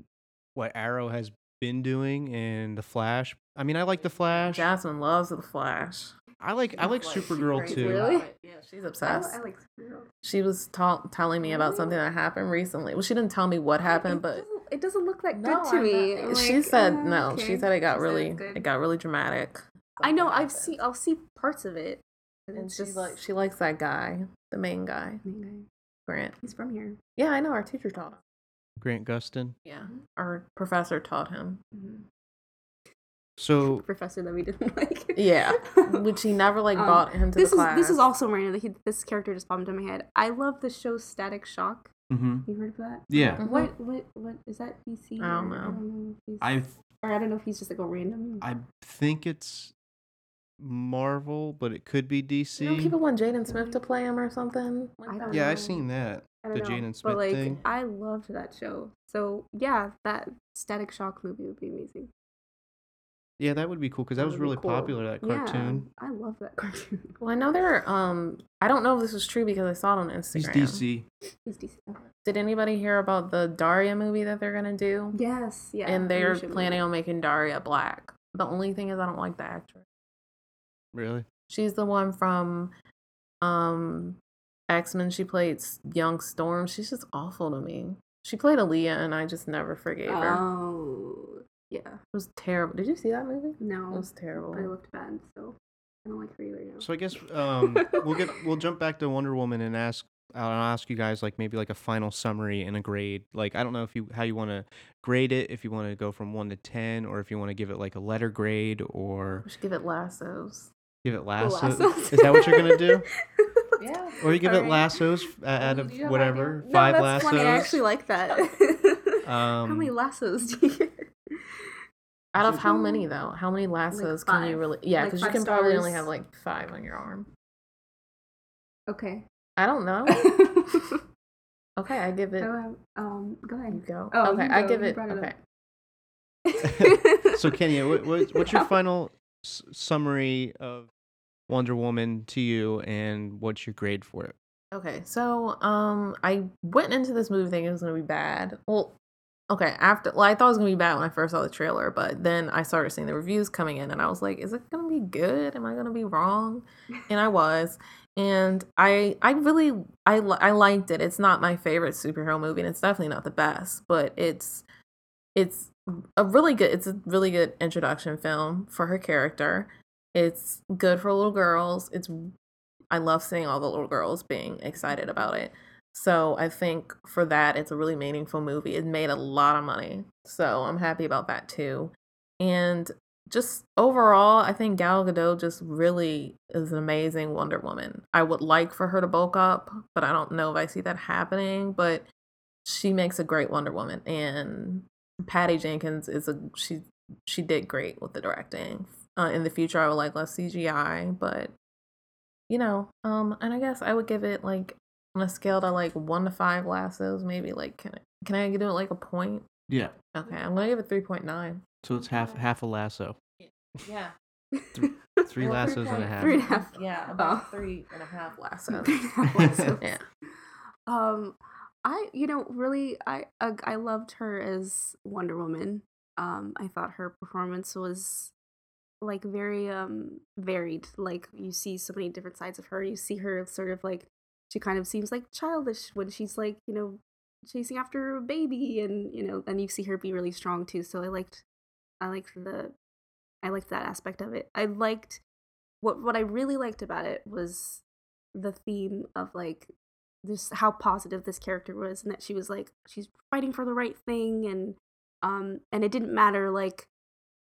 what Arrow has been doing and the Flash. I mean, I like the Flash. Jasmine loves the Flash. I like, I like Supergirl Crazy too. Really? Yeah, she's obsessed. I like Superheroes. She was ta- telling me about something that happened recently. Well, she didn't tell me what happened, it but doesn't, it doesn't look that No, good to I me. know. I'm she said uh, no. okay. She said it got She really, it's it got really dramatic. I know. I've happened. seen. I'll see parts of it. And, and it's she just like she likes that guy, the main guy, main guy. Grant. He's from here. Yeah, I know. Our teacher taught him. Grant Gustin. Yeah, our professor taught him. Mhm. So <laughs> Professor that we didn't <laughs> like. Yeah, which he never like <laughs> Um, brought him to this the is class. this is also random. that he- This character just popped into my head. I love the show Static Shock. hmm You heard of that? Yeah. Mhm. What what what is that? DC? I don't or- know. know if he's- I or I don't know if he's just like a random. I think it's Marvel, but it could be DC. You know, people want Jaden Smith to play him or something. like I don't yeah, know. I've seen that. I the know, Jaden Smith but like thing. I loved that show. So yeah, that Static Shock movie would be amazing. Yeah, that would be cool because that was would be really cool. popular. That cartoon. Yeah, I love that <laughs> cartoon. Well, I know there. Um, I don't know if this is true because I saw it on Instagram. He's Instagram. DC. He's DC. Did anybody hear about the Daria movie that they're gonna do? Yes, yeah. and they're planning on making Daria black. The only thing is, I don't like the actress. Really? She's the one from um X Men. She played Young Storm. She's just awful to me. She played Aaliyah, and I just never forgave her. Oh, yeah. It was terrible. Did you see that movie? No, It was terrible. but it looked bad, so I don't like her either now. So I guess um, we'll get we'll jump back to Wonder Woman and ask I'll ask you guys like maybe like a final summary and a grade. Like I don't know if you how you want to grade it, if you want to go from one to ten, or if you want to give it like a letter grade or We should give it lassos. Give it lasso. Lassos. Is that what you're gonna do? <laughs> Yeah. <laughs> Or you give it Alright. lassos uh, out do of you have whatever No, five that's lassos. funny. I actually like that. <laughs> How many Um, lassos do you get? Out of how Like many though? How many lassos can you really? Yeah, Like because you five can probably only have like five on your arm. Okay. I don't know. Okay, I give it. ahead. Um, go You ahead. go. Oh, okay, you I give You it. brought it so Kenya, what, what, what's your final s- summary of Wonder Woman to you, and what's your grade for it? Okay, so um, I went into this movie thinking it was gonna be bad. Well, okay, after well, I thought it was gonna be bad when I first saw the trailer, but then I started seeing the reviews coming in, and I was like, is it gonna be good? Am I gonna be wrong? <laughs> And I was, and I I really I I liked it. It's not my favorite superhero movie, and it's definitely not the best, but it's it's a really good it's a really good introduction film for her character. It's good for little girls. It's I love seeing all the little girls being excited about it. So I think for that it's a really meaningful movie. It made a lot of money. So I'm happy about that too. And just overall, I think Gal Gadot just really is an amazing Wonder Woman. I would like for her to bulk up, but I don't know if I see that happening. But she makes a great Wonder Woman, and Patty Jenkins is a she she did great with the directing. Uh, in the future, I would like less CGI, but you know, um, and I guess I would give it like on a scale to like one to five lassos, maybe like can I, can I give it like a point? Yeah. Okay, I'm gonna give it three point nine. So it's half half a lasso. Yeah. Three <laughs> Well, lassos and a half. Three and a half. Yeah, about about three and a half <laughs> lassos. Three and a half lassos. <laughs> yeah. Um, I you know really I I, I loved her as Wonder Woman. Um, I thought her performance was like very um varied. Like you see so many different sides of her. You see her sort of like she kind of seems like childish when she's like you know chasing after a baby and you know and you see her be really strong too. So I liked I liked the I liked that aspect of it. I liked what what I really liked about it was the theme of like this how positive this character was and that she was like she's fighting for the right thing and um and it didn't matter like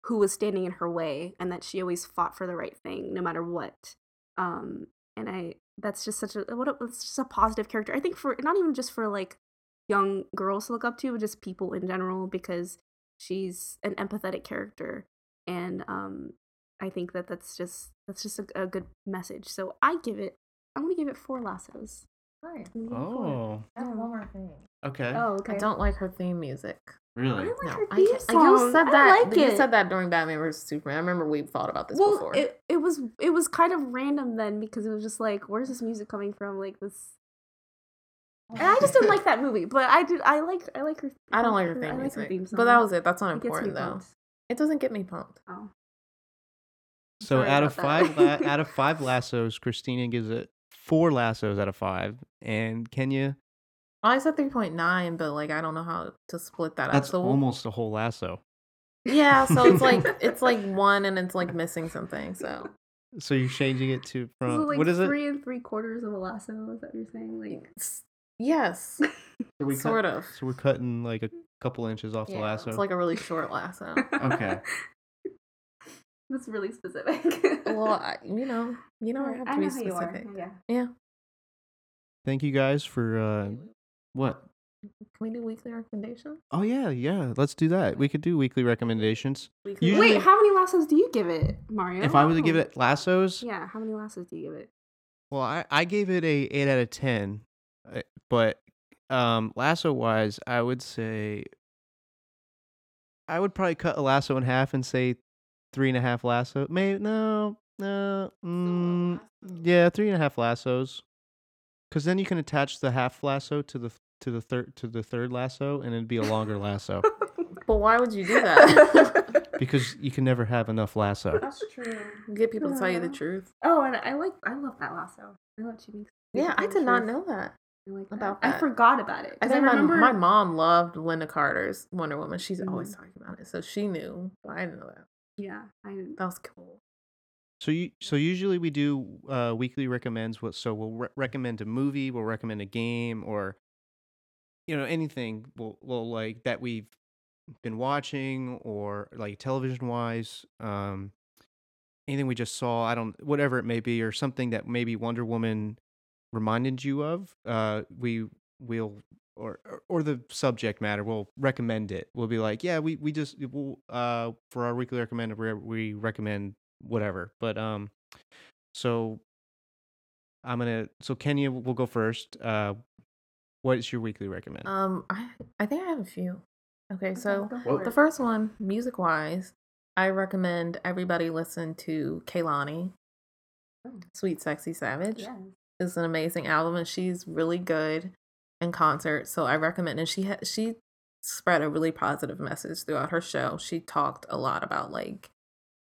who was standing in her way and that she always fought for the right thing no matter what um and i that's just such a what a, it's just a positive character i think for not even just for like young girls to look up to but just people in general because she's an empathetic character and um i think that that's just that's just a, a good message so i give it i'm gonna give it four lassos Right. I'm gonna give it four. Oh. I have one more thing. Okay. oh okay I don't like her theme music. Really? like No, I theme can't- you song. said I that. like you it. said that during Batman vs Superman. I remember we thought about this well before. it, it was it was kind of random then because it was just like where's this music coming from like this and i just didn't like <laughs> that movie but i did i like i like her I don't like her I theme like music. her theme song. but that was it. That's not It gets me important though. pumped. It doesn't get me pumped. oh So Sorry out of five la- out of five <laughs> lassos, Christina gives it four lassos out of five, and Kenya I said three point nine, but like I don't know how to split that that's up. So almost a whole lasso. yeah, so it's like <laughs> it's like one and it's like missing something. So So you're changing it to so from like what is it? three and three quarters of a lasso is that what you're saying like s- yes, <laughs> So we cut- sort of. So we're cutting like a couple inches off the Yeah, lasso. It's like a really short lasso. Okay. <laughs> that's really specific well, I, you know, you know, I have to I be know how you are. specific. yeah Yeah. Thank you guys for uh what? Can we do weekly recommendations? Oh yeah, yeah. Let's do that. We could do weekly recommendations. Weekly Usually- wait how many lassos do you give it mario If I was to give it lassos, yeah how many lassos do you give it well, I, I gave it a eight out of ten, uh, but um, lasso wise, I would say I would probably cut a lasso in half and say three and a half lasso. Maybe no, no, mm, yeah, three and a half lassos. Because then you can attach the half lasso to the to the third to the third lasso, and it'd be a longer lasso. <laughs> But why would you do that? <laughs> because you can never have enough lasso. That's true. Get people to tell you the truth. oh and i like i love that lasso i love she makes Yeah, I makes did not know that. I like that. about I that. forgot about it. I 'cause think remember my, my mom loved Lynda Carter's Wonder Woman. She's always Mhm. talking about it, so she knew. But I didn't know that. Yeah, I That was cool. So you so usually we do uh, weekly recommends. What so we'll re- recommend a movie, we'll recommend a game, or you know anything. We'll, we'll like that we've been watching or like television wise. Um, anything we just saw. I don't whatever it may be, or something that maybe Wonder Woman reminded you of. Uh, we will. Or, or the subject matter, we'll recommend it. We'll be like, yeah, we we just we'll, uh for our weekly recommend we recommend whatever. But um, so I'm gonna. So Kenya will go first. Uh, what is your weekly recommend? Um, I I think I have a few. Okay, so the first one, music wise, I recommend everybody listen to Kehlani. Oh. Sweet Sexy Savage Yes. is an amazing album, and she's really good in concert. So I recommend. And she ha- she spread a really positive message throughout her show. She talked a lot about like,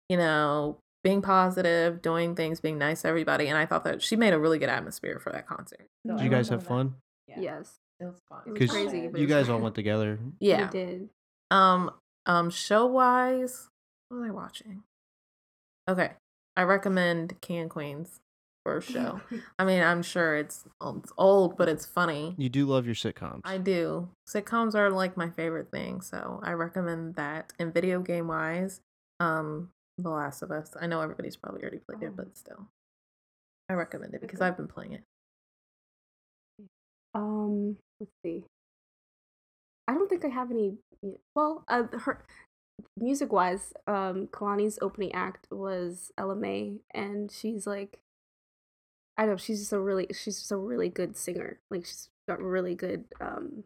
you know, being positive, doing things, being nice to everybody, and I thought that she made a really good atmosphere for that concert. So Did I you guys have that. fun? Yeah. Yes. It was fun. It was Because crazy, you was guys all went together. Yeah. We did. Um, um, show wise, what was I watching? Okay, I recommend Can Queens for a show. <laughs> I mean, I'm sure it's it's old, but it's funny. You do love your sitcoms. I do. Sitcoms are like my favorite thing, so I recommend that. And video game wise, um, The Last of Us. I know everybody's probably already played it, but still, I recommend it because I've been playing it. Um, let's see. I don't think I have any. Well, uh, her music wise, um, Kehlani's opening act was Ella Mai, and she's like, I don't know, she's just a really, she's just a really good singer. Like she's got really good, um,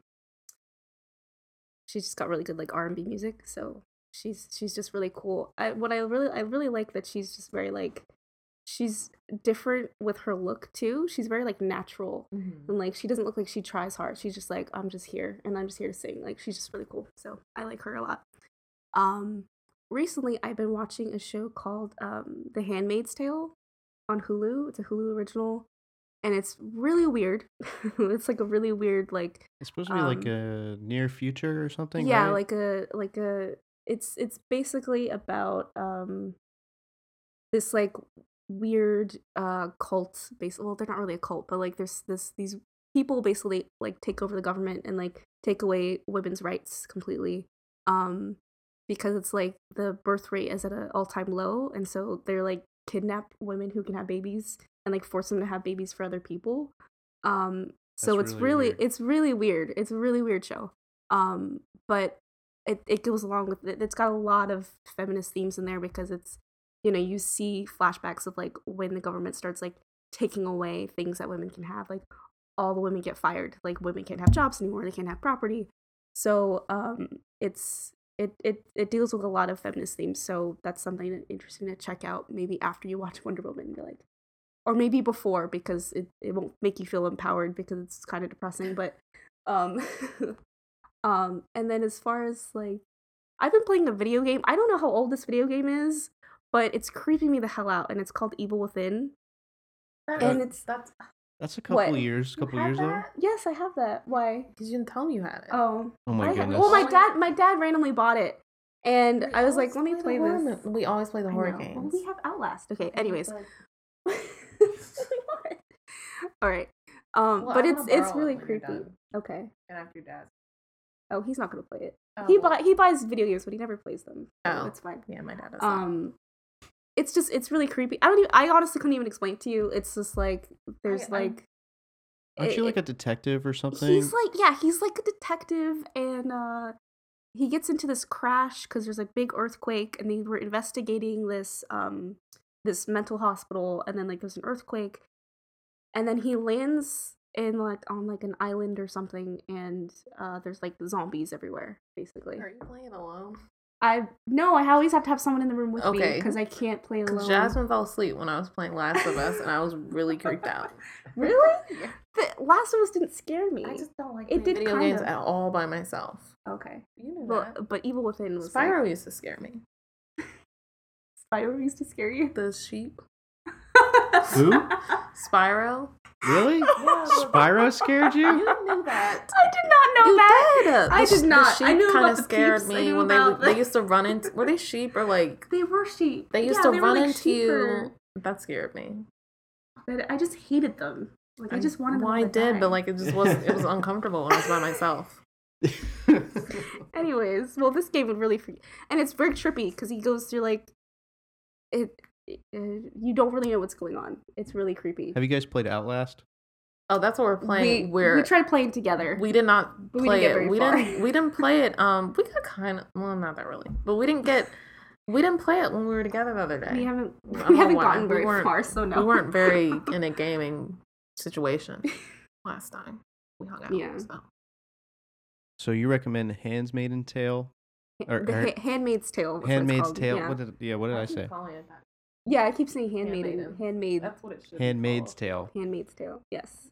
she's just got really good like R and B music. So she's she's just really cool. I what I really I really like that she's just very like, she's different with her look too. She's very like natural and like she doesn't look like she tries hard she's just like i'm just here and i'm just here to sing like she's just really cool so i like her a lot um recently i've been watching a show called um the handmaid's tale on hulu it's a hulu original and it's really weird <laughs> it's like a really weird like it's supposed to be like um, a near future or something. yeah right? like a like a it's it's basically about um this like weird uh cult basically well they're not really a cult but like there's this these people basically like take over the government and like take away women's rights completely um because it's like the birth rate is at an all-time low and so they're like kidnap women who can have babies and like force them to have babies for other people um so That's it's really really it's really weird it's a really weird show um but it, it goes along with it it's got a lot of feminist themes in there because it's you know you see flashbacks of like when the government starts like taking away things that women can have like all the women get fired like women can't have jobs anymore they can't have property. So um it's it, it it deals with a lot of feminist themes so that's something interesting to check out maybe after you watch <laughs> wonder woman and be like or maybe before because it, it won't make you feel empowered because it's kind of depressing but um <laughs> um and then as far as like i've been playing a video game. I don't know how old this video game is but it's creeping me the hell out and it's called evil within and it's that's That's a couple What? years, couple years ago. yes i have that why because you didn't tell me you had it. oh Oh my I have- goodness. well my Oh, dad my dad randomly bought it and We i was like let me the play this mo- We always play the I horror know. Well, games. we have outlast okay anyways <laughs> all right um Well, but I it's it's borrow it really creepy okay and after your dad's. oh he's not gonna play it Oh, he well, buy he buys video games but he never plays them so Oh. it's fine Yeah, my dad does. that. um it's just it's really creepy i don't even i honestly couldn't even explain it to you it's just like there's I- like Aren't you it- like a detective or something? he's like yeah he's like a detective and uh he gets into this crash because there's a big earthquake and they were investigating this um this mental hospital and then like there's an earthquake and then he lands in like on like an island or something and uh there's like zombies everywhere basically Are you playing alone? I no i always have to have someone in the room with me because i can't play alone Because Jasmine fell asleep when I was playing Last of Us, and I was really creeped out. <laughs> really the last of us didn't scare me I just don't like It did video kind games of. at all by myself. okay You knew well but evil within was like- used to scare me. <laughs> Spyro used to scare you. The sheep. <laughs> Who? Spyro. Really? Spyro scared you? You knew that. I did not know you that. did. I The sh- did not. The I knew kind of scared peeps. Me when they about they used to run into. Were they sheep or like They were sheep. they used Yeah, to they run like into sheep you? That scared me. But I just hated them. Like I, just wanted Well, them I to did, die. but like it just was. It was <laughs> uncomfortable when I was by myself. <laughs> Anyways, well, this game would really freak, and it's very trippy because he goes through like it. Uh, you don't really know what's going on. It's really creepy. Have you guys played Outlast? Oh, that's what we're playing. we, we're we tried playing together. we did not But we play didn't it. We far. didn't. We didn't <laughs> play it. Um, we got kind of well, not that really, but we didn't get. We didn't play it when we were together the other day. we haven't we haven't why. gotten very weren't- far, so no. We weren't very <laughs> in a gaming situation <laughs> last time we hung out. Yeah. So. So you recommend Handmaid's Tale? or- the or- ha- Handmaid's Tale. was what it's Handmaid's Tale? Yeah. What did yeah? What did I say? Yeah, I keep saying handmaiden. Handmaiden. Handmaid. That's what it should. Handmaid's Tale. Handmaid's Tale. Yes.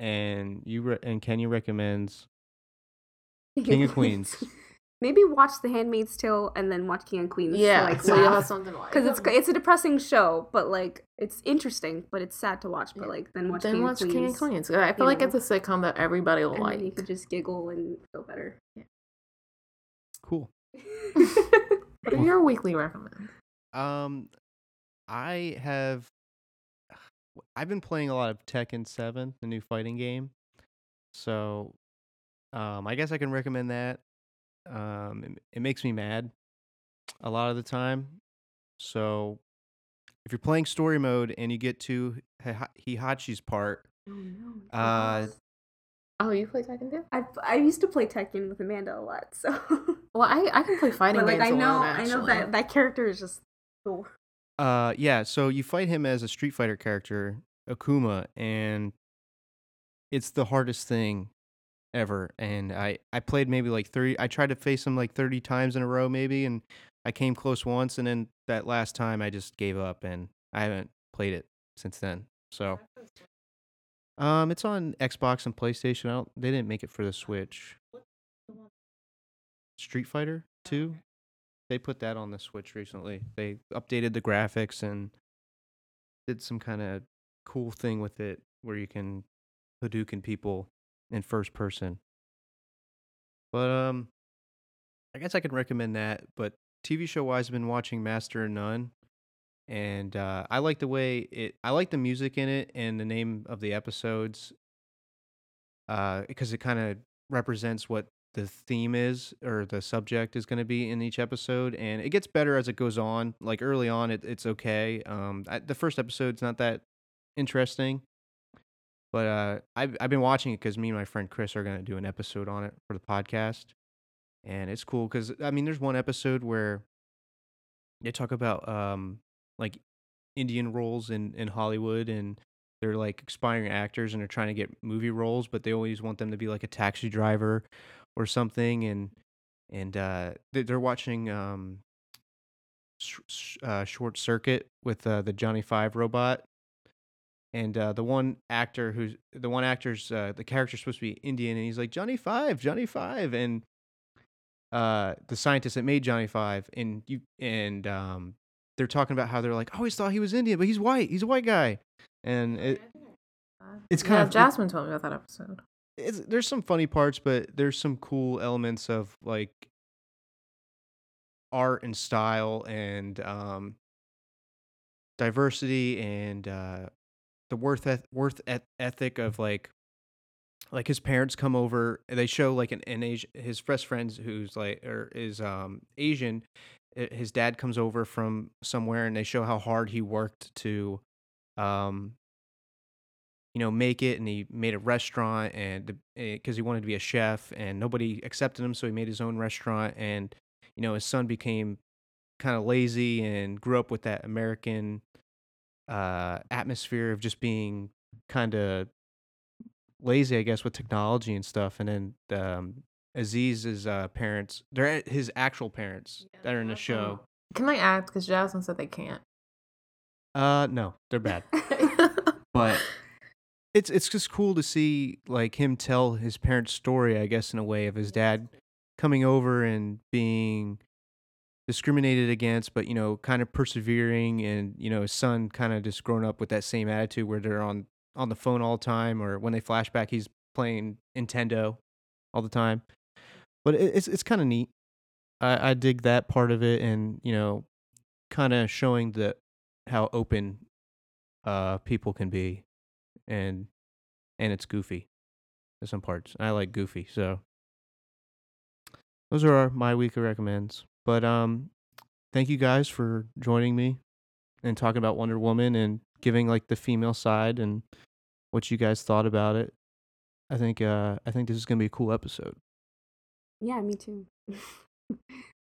And you re- and Kenya recommends <laughs> King of Queens. Maybe watch The Handmaid's Tale and then watch King of Queens. Yeah, to, like, so you'll have laugh. something like. because it's it's a depressing show, but like it's interesting, but it's sad to watch. But like then watch then King watch of Queens, King of Queens. I feel you like know. it's a sitcom that everybody will and like. then you could just giggle and feel better. Cool. <laughs> What are your weekly recommends? Um, I have. I've been playing a lot of Tekken Seven, the new fighting game. So, um, I guess I can recommend that. Um, it, it makes me mad a lot of the time. So, if you're playing story mode and you get to Hi- Heihachi's part, Oh no. uh, Oh, you play Tekken too? I I used to play Tekken with Amanda a lot, so Well, I I can play <laughs> fighting but like games I know alone. I know that that character is just cool. Uh, yeah. So you fight him as a Street Fighter character, Akuma, and it's the hardest thing ever. And I I played maybe like thirty. I tried to face him like thirty times in a row, maybe, and I came close once, and then that last time I just gave up, and I haven't played it since then. So, um, it's on Xbox and PlayStation. I don't, they didn't make it for the Switch. Street Fighter Two. They put that on the Switch recently. They updated the graphics and did some kind of cool thing with it where you can Hadouken people in first person. But um, I guess I can recommend that. But TV show wise, I've been watching Master of None, and uh, I like the way it. I like the music in it and the name of the episodes. Uh, because it kind of represents what the theme is or the subject is going to be in each episode and it gets better as it goes on. Like early on it, it's okay. Um I, the first episode's not that interesting but uh i've, I've been watching it because me and my friend chris are going to do an episode on it for the podcast and it's cool because i mean there's one episode where they talk about um like indian roles in in hollywood and they're like aspiring actors and they're trying to get movie roles but they always want them to be like a taxi driver or something and and uh they- they're watching um sh- uh, short circuit with uh, the johnny five robot and uh, the one actor who's the one actor's uh, the character's supposed to be indian and he's like johnny five johnny five and uh the scientist that made johnny five and you and um they're talking about how they're like i always thought he was indian but he's white he's a white guy and it, it's kind yeah, of it- Jasmine told me about that episode. It's there's some funny parts, but there's some cool elements of like art and style and um diversity and uh the worth eth- worth eth- ethic of like like his parents come over and they show like an, an Asian his best friends who's like or is um Asian uh, his dad comes over from somewhere and they show how hard he worked to um you know make it and he made a restaurant and because he wanted to be a chef and nobody accepted him so he made his own restaurant and you know his son became kind of lazy and grew up with that american uh atmosphere of just being kind of lazy i guess with technology and stuff and then um aziz's uh parents they're his actual parents that are in the show Can I ask? Because Jasmine said they can't. uh no they're bad <laughs> but it's it's just cool to see like him tell his parents' story, I guess, in a way of his dad coming over and being discriminated against, but you know, kind of persevering, and you know, his son kind of just growing up with that same attitude where they're on on the phone all the time, or when they flashback, he's playing Nintendo all the time. But it, it's it's kind of neat. I, I dig that part of it, and you know, kind of showing the how open uh people can be and and it's goofy in some parts. I like goofy, so those are our, my week of recommends. But um, thank you guys for joining me and talking about Wonder Woman and giving like the female side and what you guys thought about it. I think uh, I think this is gonna be a cool episode. Yeah, me too. <laughs>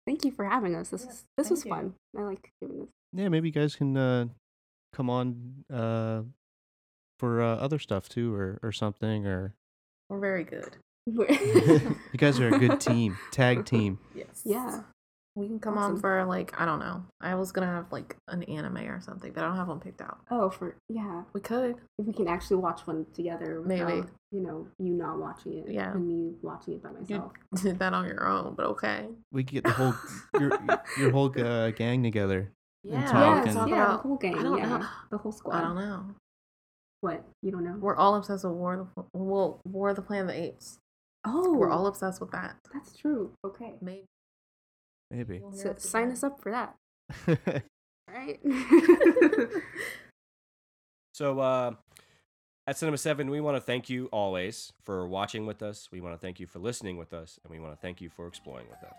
Thank you for having us. This was this was you. fun. I like doing this. Yeah, maybe you guys can uh, come on uh, for uh, other stuff too, or or something, or We're very good. <laughs> you guys are a good team, <laughs> tag team. Yes. yeah. We can come Awesome. on for like I don't know. I was gonna have like an anime or something, but I don't have one picked out. Oh, for yeah. We could. If we can actually watch one together, Maybe. without, you know, you not watching it, Yeah. and me watching it by You myself. <laughs> did that on your own, but okay. We could get the whole your your whole uh, gang together. Yeah. talk yeah, and- yeah, about- the whole gang. Yeah, know. the whole squad. I don't know. What you don't know? We're all obsessed with War of the well, War of the Planet of the Apes. oh, We're all obsessed with that. That's true. Okay. Maybe. Maybe. So sign us up for that. <laughs> All right. <laughs> So, uh, at Cinema 7, we want to thank you always for watching with us. We want to thank you for listening with us. And we want to thank you for exploring with us.